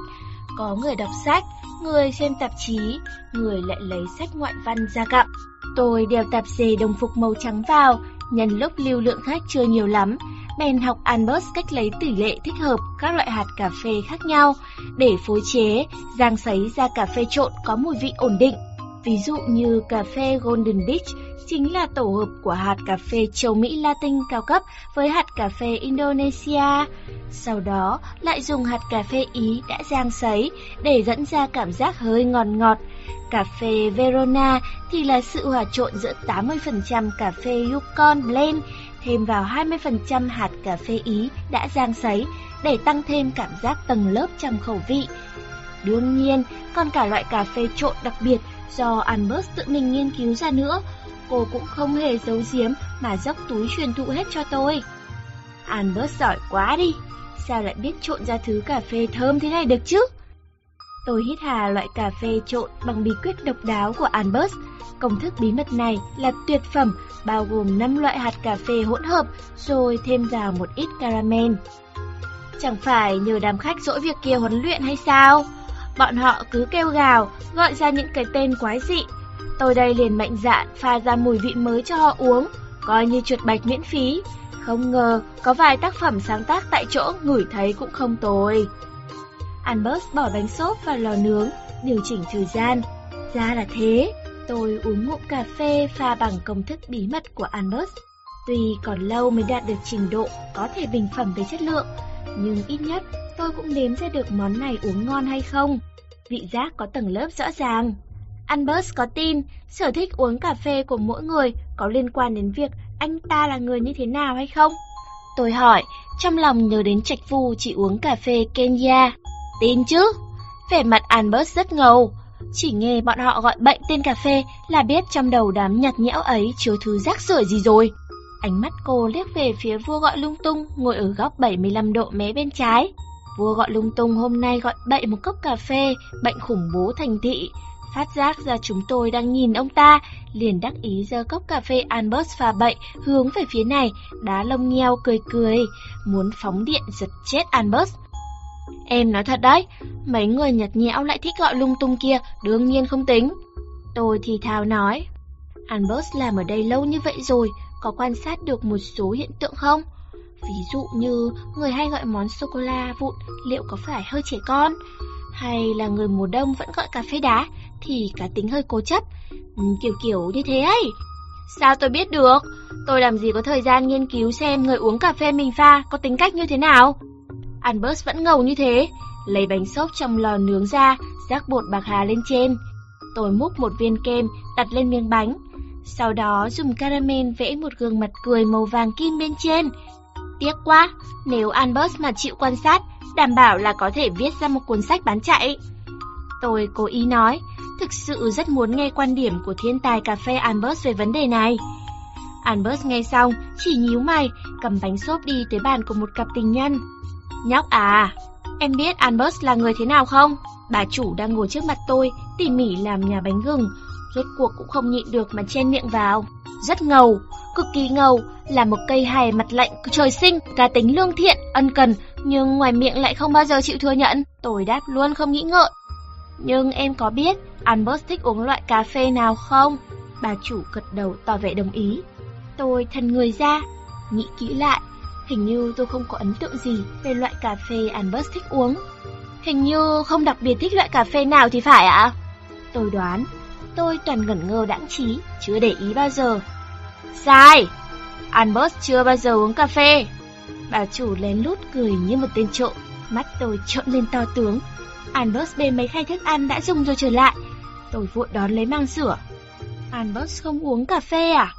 Có người đọc sách, người xem tạp chí, người lại lấy sách ngoại văn ra gặm. Tôi đeo tạp dề đồng phục màu trắng vào, nhân lúc lưu lượng khách chưa nhiều lắm, bèn học Albert cách lấy tỷ lệ thích hợp các loại hạt cà phê khác nhau để phối chế, rang sấy ra cà phê trộn có mùi vị ổn định. Ví dụ như cà phê Golden Beach chính là tổ hợp của hạt cà phê châu Mỹ Latin cao cấp với hạt cà phê Indonesia. Sau đó lại dùng hạt cà phê Ý đã rang sấy để dẫn ra cảm giác hơi ngọt ngọt. Cà phê Verona thì là sự hòa trộn giữa 80% cà phê Yukon Blend thêm vào 20% hạt cà phê Ý đã rang sấy để tăng thêm cảm giác tầng lớp trong khẩu vị. Đương nhiên, còn cả loại cà phê trộn đặc biệt do Albert tự mình nghiên cứu ra nữa, cô cũng không hề giấu giếm mà dốc túi truyền thụ hết cho tôi. Albert giỏi quá đi, sao lại biết trộn ra thứ cà phê thơm thế này được chứ? Tôi hít hà loại cà phê trộn bằng bí quyết độc đáo của Albert. Công thức bí mật này là tuyệt phẩm, bao gồm 5 loại hạt cà phê hỗn hợp, rồi thêm vào một ít caramel. Chẳng phải nhờ đám khách dỗi việc kia huấn luyện hay sao? Bọn họ cứ kêu gào, gọi ra những cái tên quái dị. Tôi đây liền mạnh dạn pha ra mùi vị mới cho họ uống, coi như chuột bạch miễn phí. Không ngờ, có vài tác phẩm sáng tác tại chỗ ngửi thấy cũng không tồi. Albert bỏ bánh xốp vào lò nướng, điều chỉnh thời gian. Ra là thế, tôi uống ngụm cà phê pha bằng công thức bí mật của Albert. Tuy còn lâu mới đạt được trình độ có thể bình phẩm về chất lượng, nhưng ít nhất tôi cũng nếm ra được món này uống ngon hay không. Vị giác có tầng lớp rõ ràng. Albert có tin sở thích uống cà phê của mỗi người có liên quan đến việc anh ta là người như thế nào hay không? Tôi hỏi, trong lòng nhớ đến trạch vu chỉ uống cà phê Kenya. Tin chứ? Vẻ mặt Albert rất ngầu. Chỉ nghe bọn họ gọi bệnh tên cà phê là biết trong đầu đám nhạt nhẽo ấy chứa thứ rác rưởi gì rồi. Ánh mắt cô liếc về phía vua gọi lung tung ngồi ở góc 75 độ mé bên trái. Vua gọi lung tung hôm nay gọi bậy một cốc cà phê, bệnh khủng bố thành thị. Phát giác ra chúng tôi đang nhìn ông ta, liền đắc ý giơ cốc cà phê Albert pha bậy hướng về phía này, đá lông nheo cười cười, muốn phóng điện giật chết Albert. Em nói thật đấy, mấy người nhật nhẽo lại thích gọi lung tung kia, đương nhiên không tính. Tôi thì thào nói, Albert làm ở đây lâu như vậy rồi, có quan sát được một số hiện tượng không? Ví dụ như người hay gọi món sô-cô-la vụn liệu có phải hơi trẻ con? Hay là người mùa đông vẫn gọi cà phê đá thì cá tính hơi cố chấp? Ừ, kiểu kiểu như thế ấy. Sao tôi biết được? Tôi làm gì có thời gian nghiên cứu xem người uống cà phê mình pha có tính cách như thế nào? Albert vẫn ngầu như thế, lấy bánh xốp trong lò nướng ra, rắc bột bạc hà lên trên. Tôi múc một viên kem đặt lên miếng bánh, sau đó dùng caramel vẽ một gương mặt cười màu vàng kim bên trên. Tiếc quá, nếu Albert mà chịu quan sát, đảm bảo là có thể viết ra một cuốn sách bán chạy. Tôi cố ý nói, thực sự rất muốn nghe quan điểm của thiên tài cà phê Albert về vấn đề này. Albert nghe xong, chỉ nhíu mày, cầm bánh xốp đi tới bàn của một cặp tình nhân. Nhóc à, em biết Albert là người thế nào không? Bà chủ đang ngồi trước mặt tôi, tỉ mỉ làm nhà bánh gừng, rốt cuộc cũng không nhịn được mà chen miệng vào. Rất ngầu, cực kỳ ngầu, là một cây hài mặt lạnh trời sinh, cá tính lương thiện, ân cần, nhưng ngoài miệng lại không bao giờ chịu thừa nhận. Tôi đáp luôn không nghĩ ngợi. Nhưng em có biết Albert thích uống loại cà phê nào không? Bà chủ gật đầu tỏ vẻ đồng ý. Tôi thần người ra, nghĩ kỹ lại, hình như tôi không có ấn tượng gì về loại cà phê Albert thích uống. Hình như không đặc biệt thích loại cà phê nào thì phải ạ? Tôi đoán, tôi toàn ngẩn ngơ đãng trí, chưa để ý bao giờ. Sai! Albert chưa bao giờ uống cà phê. Bà chủ lén lút cười như một tên trộm, mắt tôi trợn lên to tướng. Albert bê mấy khay thức ăn đã dùng rồi trở lại. Tôi vội đón lấy mang sửa. Albert không uống cà phê à?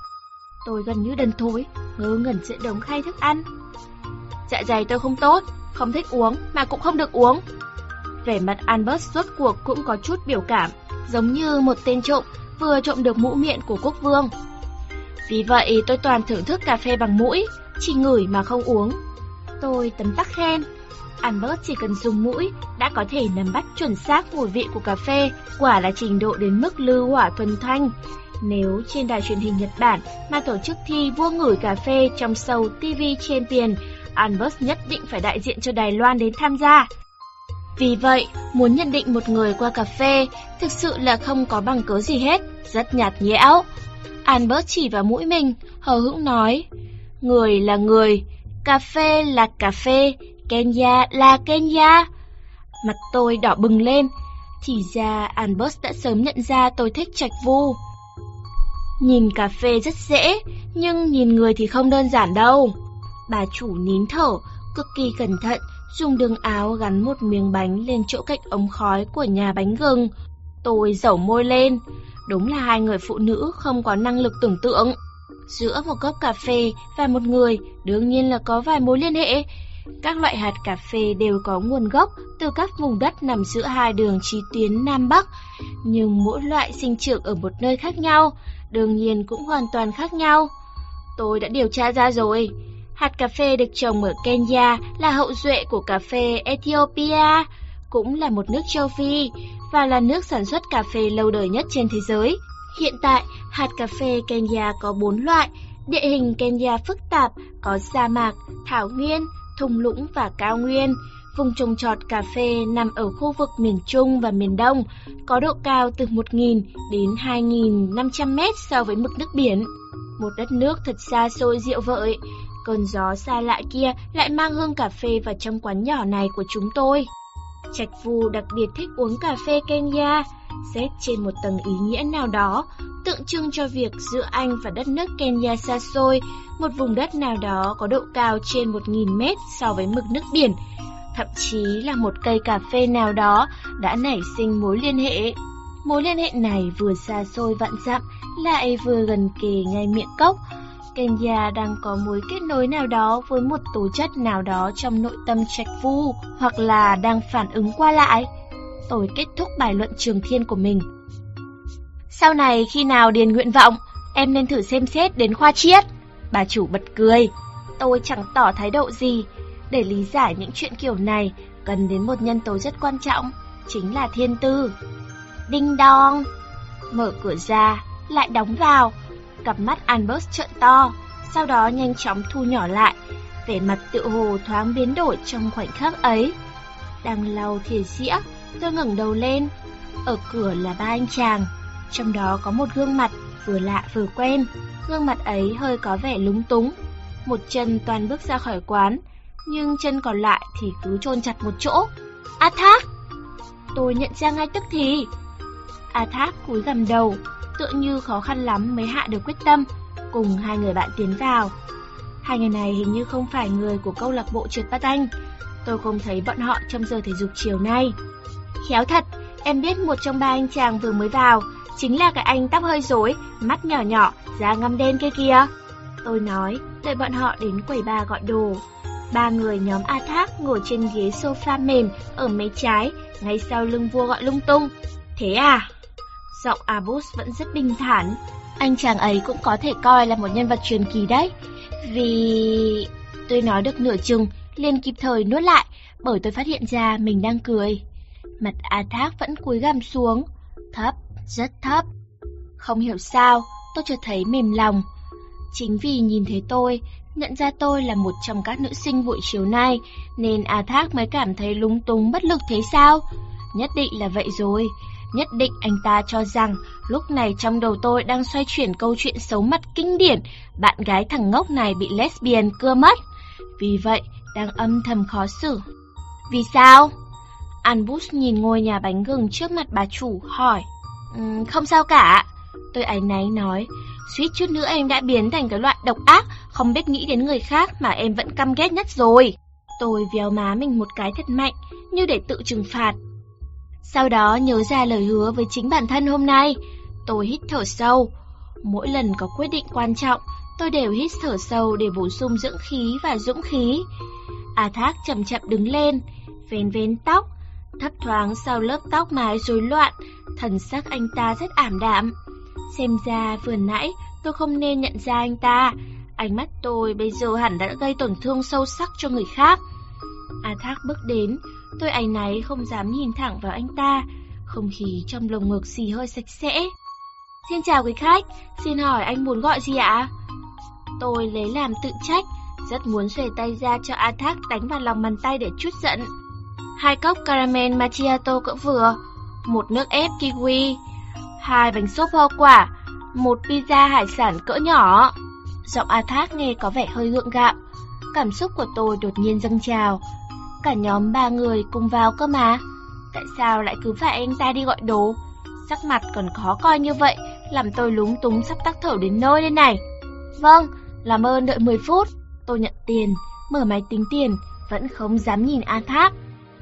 Tôi gần như đần thối, ngơ ngẩn giữa đống khay thức ăn. Dạ dày tôi không tốt, không thích uống mà cũng không được uống. Vẻ mặt Albert suốt cuộc cũng có chút biểu cảm, giống như một tên trộm vừa trộm được mũ miệng của quốc vương. Vì vậy tôi toàn thưởng thức cà phê bằng mũi, chỉ ngửi mà không uống. Tôi tấm tắc khen, Albert chỉ cần dùng mũi đã có thể nắm bắt chuẩn xác mùi vị của cà phê, quả là trình độ đến mức lưu hỏa thuần thanh. Nếu trên đài truyền hình Nhật Bản mà tổ chức thi vua ngửi cà phê trong show TV Champion, Albert nhất định phải đại diện cho Đài Loan đến tham gia. Vì vậy, muốn nhận định một người qua cà phê thực sự là không có bằng cớ gì hết, rất nhạt nhẽo. Albert chỉ vào mũi mình, hờ hững nói, người là người, Cà phê là cà phê, Kenya là Kenya. Mặt tôi đỏ bừng lên, thì ra Albert đã sớm nhận ra tôi thích trạch vu. Nhìn cà phê rất dễ, nhưng nhìn người thì không đơn giản đâu. Bà chủ nín thở, cực kỳ cẩn thận, dùng đường áo gắn một miếng bánh lên chỗ cạnh ống khói của nhà bánh gừng. Tôi dẩu môi lên, đúng là hai người phụ nữ không có năng lực tưởng tượng. Giữa một cốc cà phê và một người đương nhiên là có vài mối liên hệ. Các loại hạt cà phê đều có nguồn gốc từ các vùng đất nằm giữa hai đường chí tuyến Nam Bắc, nhưng mỗi loại sinh trưởng ở một nơi khác nhau, đương nhiên cũng hoàn toàn khác nhau. Tôi đã điều tra ra rồi. Hạt cà phê được trồng ở Kenya là hậu duệ của cà phê Ethiopia, cũng là một nước châu Phi và là nước sản xuất cà phê lâu đời nhất trên thế giới. Hiện tại, hạt cà phê Kenya có 4 loại. Địa hình Kenya phức tạp, có sa mạc, thảo nguyên, thung lũng và cao nguyên. Vùng trồng trọt cà phê nằm ở khu vực miền Trung và miền Đông, có độ cao từ 1.000 đến 2.500 mét so với mực nước biển. Một đất nước thật xa xôi dịu vợi, cơn gió xa lạ kia lại mang hương cà phê vào trong quán nhỏ này của chúng tôi. Trạch Vu đặc biệt thích uống cà phê Kenya, xét trên một tầng ý nghĩa nào đó, tượng trưng cho việc giữa Anh và đất nước Kenya xa xôi, một vùng đất nào đó có độ cao trên 1.000 mét so với mực nước biển, thậm chí là một cây cà phê nào đó đã nảy sinh mối liên hệ. Mối liên hệ này vừa xa xôi vạn dặm, lại vừa gần kề ngay miệng cốc, Kenya đang có mối kết nối nào đó với một tố chất nào đó trong nội tâm trạch vu hoặc là đang phản ứng qua lại. Tôi kết thúc bài luận trường thiên của mình. Sau này khi nào điền nguyện vọng, em nên thử xem xét đến khoa triết. Bà chủ bật cười. Tôi chẳng tỏ thái độ gì. Để lý giải những chuyện kiểu này, cần đến một nhân tố rất quan trọng, chính là thiên tư. Đinh đong. Mở cửa ra, lại đóng vào Cặp mắt Albert trợn to, sau đó nhanh chóng thu nhỏ lại, vẻ mặt tự hồ thoáng biến đổi trong khoảnh khắc ấy. Đang lau thìa dĩa, tôi ngẩng đầu lên. Ở cửa là ba anh chàng, trong đó có một gương mặt vừa lạ vừa quen. Gương mặt ấy hơi có vẻ lúng túng. Một chân toàn bước ra khỏi quán, nhưng chân còn lại thì cứ chôn chặt một chỗ. A Thác! Tôi nhận ra ngay tức thì. A Thác cúi gằm đầu, tựa như khó khăn lắm mới hạ được quyết tâm, cùng hai người bạn tiến vào. Hai người này hình như không phải người của câu lạc bộ trượt bát anh. Tôi không thấy bọn họ trong giờ thể dục chiều nay. Khéo thật, em biết một trong ba anh chàng vừa mới vào, chính là cái anh tóc hơi rối, mắt nhỏ nhỏ, da ngăm đen kia kìa. Tôi nói, đợi bọn họ đến quầy ba gọi đồ. Ba người nhóm A Thác ngồi trên ghế sofa mềm ở mé trái, ngay sau lưng vua gọi lung tung. Thế à? Giọng Abus vẫn rất bình thản. Anh chàng ấy cũng có thể coi là một nhân vật truyền kỳ đấy. Vì... Tôi nói được nửa chừng, liền kịp thời nuốt lại, bởi tôi phát hiện ra mình đang cười. Mặt A Thác vẫn cúi gằm xuống, thấp, rất thấp. Không hiểu sao, tôi chợt thấy mềm lòng. Chính vì nhìn thấy tôi, nhận ra tôi là một trong các nữ sinh buổi chiều nay, nên A Thác mới cảm thấy lúng túng bất lực thế sao? Nhất định là vậy rồi, Nhất định anh ta cho rằng lúc này trong đầu tôi đang xoay chuyển câu chuyện xấu mặt kinh điển, bạn gái thằng ngốc này bị lesbian cưa mất. Vì vậy, đang âm thầm khó xử. Vì sao? Albus nhìn ngôi nhà bánh gừng trước mặt bà chủ, hỏi. Um, không sao cả. Tôi áy náy nói, suýt chút nữa em đã biến thành cái loại độc ác, không biết nghĩ đến người khác mà em vẫn căm ghét nhất rồi. Tôi véo má mình một cái thật mạnh, như để tự trừng phạt. Sau đó nhớ ra lời hứa với chính bản thân hôm nay, tôi hít thở sâu. Mỗi lần có quyết định quan trọng, tôi đều hít thở sâu để bổ sung dưỡng khí và dũng khí. A Thác chậm chậm đứng lên, vén vén tóc, thấp thoáng sau lớp tóc mái rối loạn, thần sắc anh ta rất ảm đạm. Xem ra vừa nãy tôi không nên nhận ra anh ta, ánh mắt tôi bây giờ hẳn đã gây tổn thương sâu sắc cho người khác. A Thác bước đến, Tôi áy náy không dám nhìn thẳng vào anh ta, không khí trong lồng ngực xì hơi sạch sẽ. Xin chào quý khách, xin hỏi anh muốn gọi gì ạ? Tôi lấy làm tự trách, rất muốn xuề tay ra cho A Thác đánh vào lòng bàn tay để chút giận. Hai cốc caramel macchiato cỡ vừa, một nước ép kiwi, hai bánh xốp hoa quả, một pizza hải sản cỡ nhỏ. Giọng A Thác nghe có vẻ hơi gượng gạo. cảm xúc của tôi đột nhiên dâng trào. Cả nhóm ba người cùng vào cơ mà. Tại sao lại cứ phải anh ta đi gọi đồ? Sắc mặt còn khó coi như vậy, làm tôi lúng túng sắp tắc thở đến nơi đây này. Vâng, làm ơn đợi 10 phút. Tôi nhận tiền, mở máy tính tiền, vẫn không dám nhìn A Thác.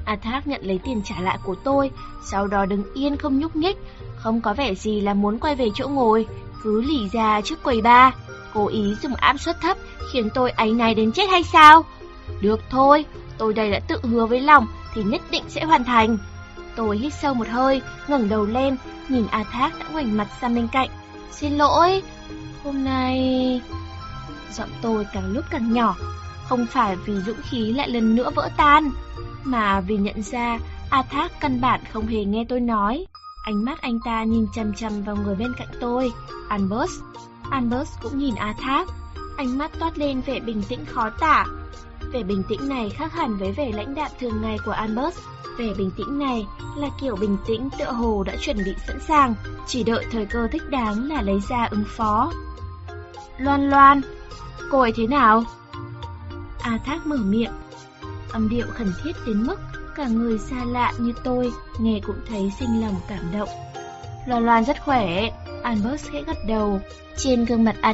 A Thác nhận lấy tiền trả lại của tôi, sau đó đứng yên không nhúc nhích, không có vẻ gì là muốn quay về chỗ ngồi, cứ lì ra trước quầy ba, cố ý dùng áp suất thấp khiến tôi áy náy đến chết hay sao? Được thôi, tôi đây đã tự hứa với lòng thì nhất định sẽ hoàn thành. Tôi hít sâu một hơi, ngẩng đầu lên, nhìn A Thác đã ngoảnh mặt sang bên cạnh. Xin lỗi, hôm nay... Giọng tôi càng lúc càng nhỏ, không phải vì dũng khí lại lần nữa vỡ tan, mà vì nhận ra A Thác căn bản không hề nghe tôi nói. Ánh mắt anh ta nhìn chằm chằm vào người bên cạnh tôi, Albert. Albert cũng nhìn A Thác, ánh mắt toát lên vẻ bình tĩnh khó tả. Vẻ bình tĩnh này khác hẳn với vẻ lãnh đạm thường ngày của Albert. Vẻ bình tĩnh này là kiểu bình tĩnh tựa hồ đã chuẩn bị sẵn sàng, chỉ đợi thời cơ thích đáng là lấy ra ứng phó. Loan Loan, cô ấy thế nào? A Thác mở miệng, âm điệu khẩn thiết đến mức cả người xa lạ như tôi nghe cũng thấy sinh lòng cảm động. Loan Loan rất khỏe, Albert khẽ gật đầu. Trên gương mặt A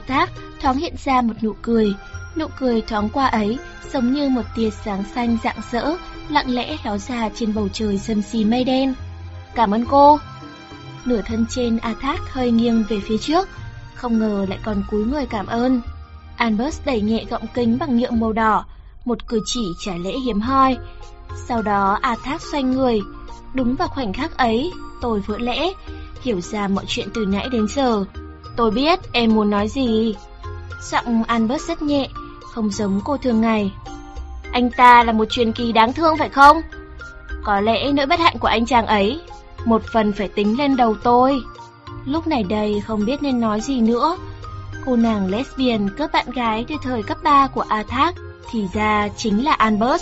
thoáng hiện ra một nụ cười. Nụ cười thoáng qua ấy giống như một tia sáng xanh rạng rỡ, lặng lẽ ló ra trên bầu trời sâm xì mây đen. Cảm ơn cô. Nửa thân trên A hơi nghiêng về phía trước, không ngờ lại còn cúi người cảm ơn. Albert đẩy nhẹ gọng kính bằng nhựa màu đỏ, một cử chỉ trả lễ hiếm hoi. Sau đó A Thác xoay người, đúng vào khoảnh khắc ấy, tôi vỡ lẽ, hiểu ra mọi chuyện từ nãy đến giờ. Tôi biết em muốn nói gì. Giọng Albert rất nhẹ, không giống cô thường ngày. Anh ta là một truyền kỳ đáng thương phải không? Có lẽ nỗi bất hạnh của anh chàng ấy, một phần phải tính lên đầu tôi. Lúc này đây không biết nên nói gì nữa. Cô nàng lesbian cướp bạn gái từ thời cấp 3 của A Thác thì ra chính là Albert.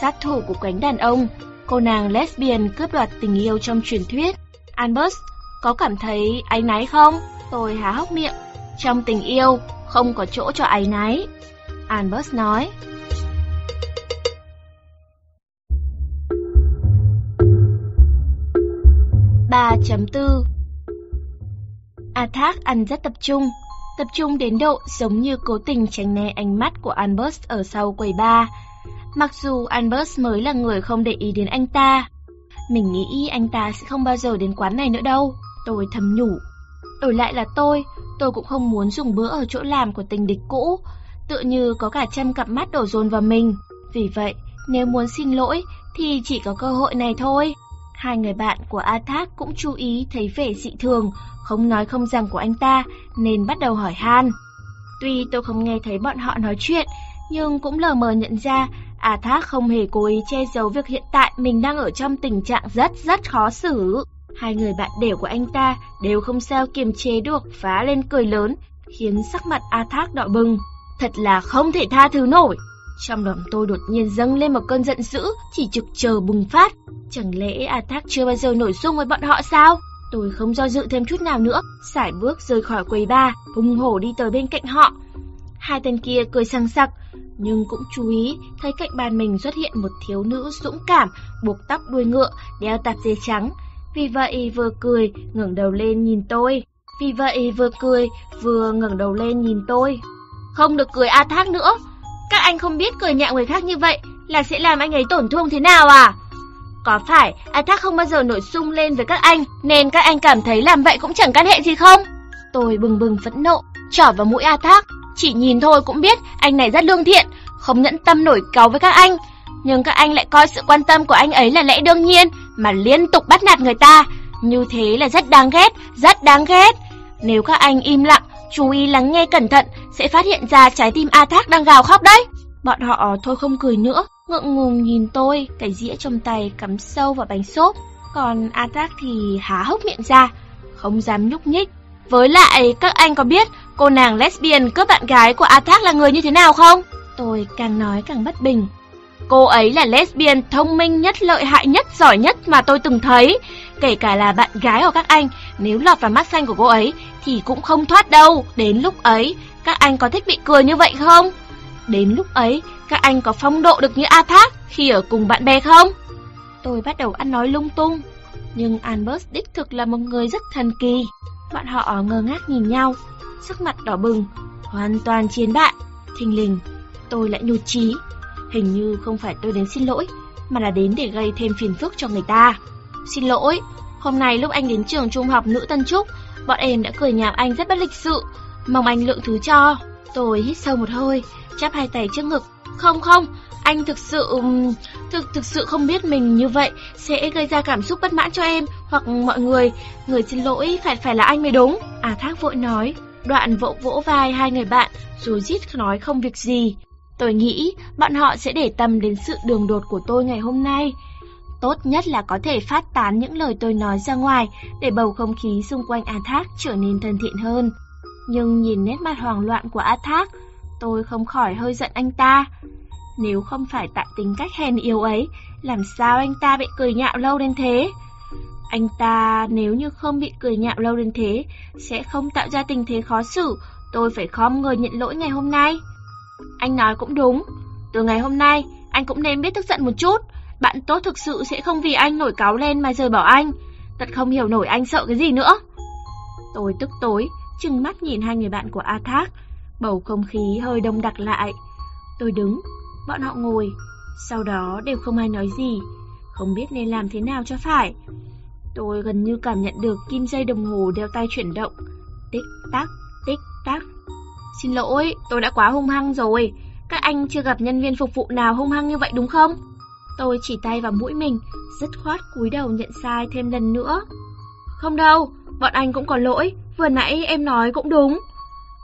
Sát thủ của cánh đàn ông, cô nàng lesbian cướp đoạt tình yêu trong truyền thuyết. Albert, có cảm thấy áy náy không? Tôi há hốc miệng. Trong tình yêu, không có chỗ cho áy náy. Albert nói. ba chấm tư A Thác ăn rất tập trung, tập trung đến độ giống như cố tình tránh né ánh mắt của Albert ở sau quầy bar. Mặc dù Albert mới là người không để ý đến anh ta, mình nghĩ anh ta sẽ không bao giờ đến quán này nữa đâu, tôi thầm nhủ. Đổi lại là tôi, tôi cũng không muốn dùng bữa ở chỗ làm của tình địch cũ, tựa như có cả trăm cặp mắt đổ dồn vào mình. Vì vậy, nếu muốn xin lỗi thì chỉ có cơ hội này thôi. Hai người bạn của A Thác cũng chú ý thấy vẻ dị thường, không nói không rằng của anh ta, nên bắt đầu hỏi han. Tuy tôi không nghe thấy bọn họ nói chuyện, nhưng cũng lờ mờ nhận ra A Thác không hề cố ý che giấu việc hiện tại mình đang ở trong tình trạng rất rất khó xử. Hai người bạn đều của anh ta đều không sao kiềm chế được phá lên cười lớn, khiến sắc mặt A Thác đỏ bừng. Thật là không thể tha thứ nổi. Trong lòng tôi đột nhiên dâng lên một cơn giận dữ, chỉ trực chờ bùng phát. Chẳng lẽ A Thác chưa bao giờ nổi xung với bọn họ sao? Tôi không do dự thêm chút nào nữa, sải bước rời khỏi quầy bar, hùng hổ đi tới bên cạnh họ. Hai tên kia cười sang sặc, nhưng cũng chú ý thấy cạnh bàn mình xuất hiện một thiếu nữ dũng cảm, buộc tóc đuôi ngựa, đeo tạp dề trắng. Vì vậy vừa cười, ngẩng đầu lên nhìn tôi. Vì vậy vừa cười, vừa ngẩng đầu lên nhìn tôi. Không được cười A Thác nữa. Anh không biết cười nhạo người khác như vậy là sẽ làm anh ấy tổn thương thế nào à? Có phải A Thác không bao giờ nổi sung lên với các anh nên các anh cảm thấy làm vậy cũng chẳng can hệ gì không? Tôi bừng bừng phẫn nộ, trỏ vào mũi A Thác. Chỉ nhìn thôi cũng biết anh này rất lương thiện, không nhẫn tâm nổi cáu với các anh. Nhưng các anh lại coi sự quan tâm của anh ấy là lẽ đương nhiên mà liên tục bắt nạt người ta. Như thế là rất đáng ghét, rất đáng ghét. Nếu các anh im lặng, chú ý lắng nghe cẩn thận sẽ phát hiện ra trái tim A Thác đang gào khóc đấy. Bọn họ thôi không cười nữa, ngượng ngùng nhìn tôi, cái dĩa trong tay cắm sâu vào bánh xốp. Còn A Thác thì há hốc miệng ra, không dám nhúc nhích. Với lại, các anh có biết cô nàng lesbian cướp bạn gái của A Thác là người như thế nào không? Tôi càng nói càng bất bình. Cô ấy là lesbian thông minh nhất, lợi hại nhất, giỏi nhất mà tôi từng thấy. Kể cả là bạn gái của các anh, nếu lọt vào mắt xanh của cô ấy thì cũng không thoát đâu. Đến lúc ấy, các anh có thích bị cười như vậy không? Đến lúc ấy, các anh có phong độ được như A Thác khi ở cùng bạn bè không? Tôi bắt đầu ăn nói lung tung, nhưng Albert đích thực là một người rất thần kỳ. Bọn họ ngơ ngác nhìn nhau, sắc mặt đỏ bừng, hoàn toàn chiến bại. Thình lình, tôi lại nhụt chí. Hình như không phải tôi đến xin lỗi, mà là đến để gây thêm phiền phức cho người ta. Xin lỗi, hôm nay lúc anh đến trường trung học nữ Tân Trúc, bọn em đã cười nhạo anh rất bất lịch sự, mong anh lượng thứ cho. Tôi hít sâu một hơi, chắp hai tay trước ngực. Không không, anh thực sự thực thực sự không biết mình như vậy sẽ gây ra cảm xúc bất mãn cho em hoặc mọi người. Người xin lỗi phải phải là anh mới đúng. À Thác vội nói. Đoạn vỗ vỗ vai hai người bạn rồi rít nói không việc gì. Tôi nghĩ bọn họ sẽ để tâm đến sự đường đột của tôi ngày hôm nay. Tốt nhất là có thể phát tán những lời tôi nói ra ngoài để bầu không khí xung quanh A Thác trở nên thân thiện hơn. Nhưng nhìn nét mặt hoảng loạn của A Thác, tôi không khỏi hơi giận anh ta. Nếu không phải tại tính cách hèn yếu ấy, làm sao anh ta bị cười nhạo lâu đến thế? Anh ta nếu như không bị cười nhạo lâu đến thế, sẽ không tạo ra tình thế khó xử, tôi phải khom người nhận lỗi ngày hôm nay. Anh nói cũng đúng, từ ngày hôm nay, anh cũng nên biết tức giận một chút. Bạn tốt thực sự sẽ không vì anh nổi cáo lên mà rời bỏ anh. Thật không hiểu nổi anh sợ cái gì nữa. Tôi tức tối, chừng mắt nhìn hai người bạn của A Thác. Bầu không khí hơi đông đặc lại. Tôi đứng, bọn họ ngồi, sau đó đều không ai nói gì, không biết nên làm thế nào cho phải. Tôi gần như cảm nhận được kim dây đồng hồ đeo tay chuyển động. Tích tắc, tích tắc. Xin lỗi, tôi đã quá hung hăng rồi. Các anh chưa gặp nhân viên phục vụ nào hung hăng như vậy đúng không? Tôi chỉ tay vào mũi mình, dứt khoát cúi đầu nhận sai thêm lần nữa. Không đâu, bọn anh cũng có lỗi, vừa nãy em nói cũng đúng.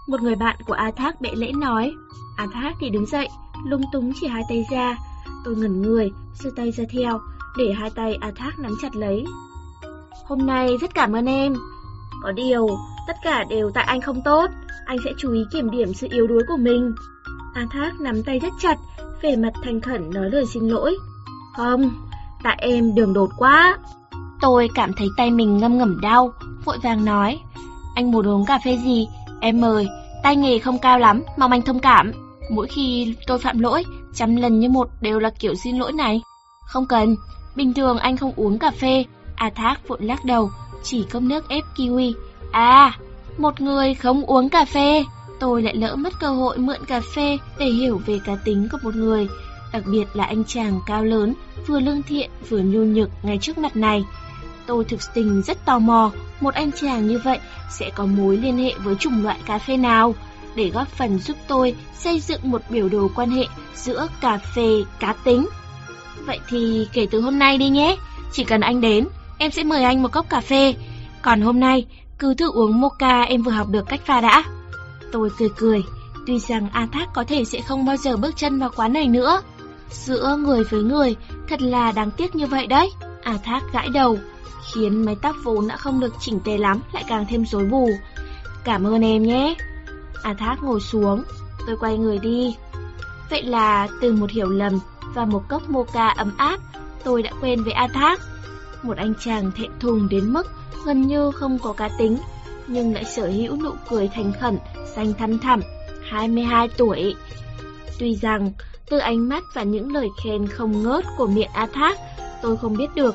Một người bạn của A Thác bệ lễ nói. A Thác thì đứng dậy, lung túng chỉ hai tay ra. Tôi ngẩn người, giơ tay ra theo, để hai tay A Thác nắm chặt lấy. Hôm nay rất cảm ơn em. Có điều, tất cả đều tại anh không tốt, anh sẽ chú ý kiểm điểm sự yếu đuối của mình. A Thác nắm tay rất chặt, vẻ mặt thành khẩn nói lời xin lỗi. Không, tại em đường đột quá. Tôi cảm thấy tay mình ngâm ngẩm đau, vội vàng nói. Anh muốn uống cà phê gì? Em mời, tay nghề không cao lắm, mong anh thông cảm. Mỗi khi tôi phạm lỗi, trăm lần như một đều là kiểu xin lỗi này. Không cần, bình thường anh không uống cà phê. A Thác vội lắc đầu, chỉ cốc nước ép kiwi. À, một người không uống cà phê. Tôi lại lỡ mất cơ hội mượn cà phê để hiểu về cá tính của một người. Đặc biệt là anh chàng cao lớn, vừa lương thiện vừa nhu nhược ngay trước mặt này. Tôi thực tình rất tò mò, một anh chàng như vậy sẽ có mối liên hệ với chủng loại cà phê nào? để góp phần giúp tôi xây dựng một biểu đồ quan hệ giữa cà phê cá tính. Vậy thì kể từ hôm nay đi nhé, chỉ cần anh đến, em sẽ mời anh một cốc cà phê. Còn hôm nay, cứ thử uống mocha em vừa học được cách pha đã. Tôi cười cười, tuy rằng A Thác có thể sẽ không bao giờ bước chân vào quán này nữa. Giữa người với người, thật là đáng tiếc như vậy đấy. A Thác gãi đầu, khiến mái tóc vốn đã không được chỉnh tề lắm lại càng thêm rối bù. Cảm ơn em nhé. A Thác ngồi xuống, tôi quay người đi. Vậy là từ một hiểu lầm và một cốc mocha ấm áp, tôi đã quen với A Thác. Một anh chàng thẹn thùng đến mức gần như không có cá tính, nhưng lại sở hữu nụ cười thành khẩn, xanh thăm thẳm, 22 tuổi. Tuy rằng, từ ánh mắt và những lời khen không ngớt của miệng A Thác, tôi không biết được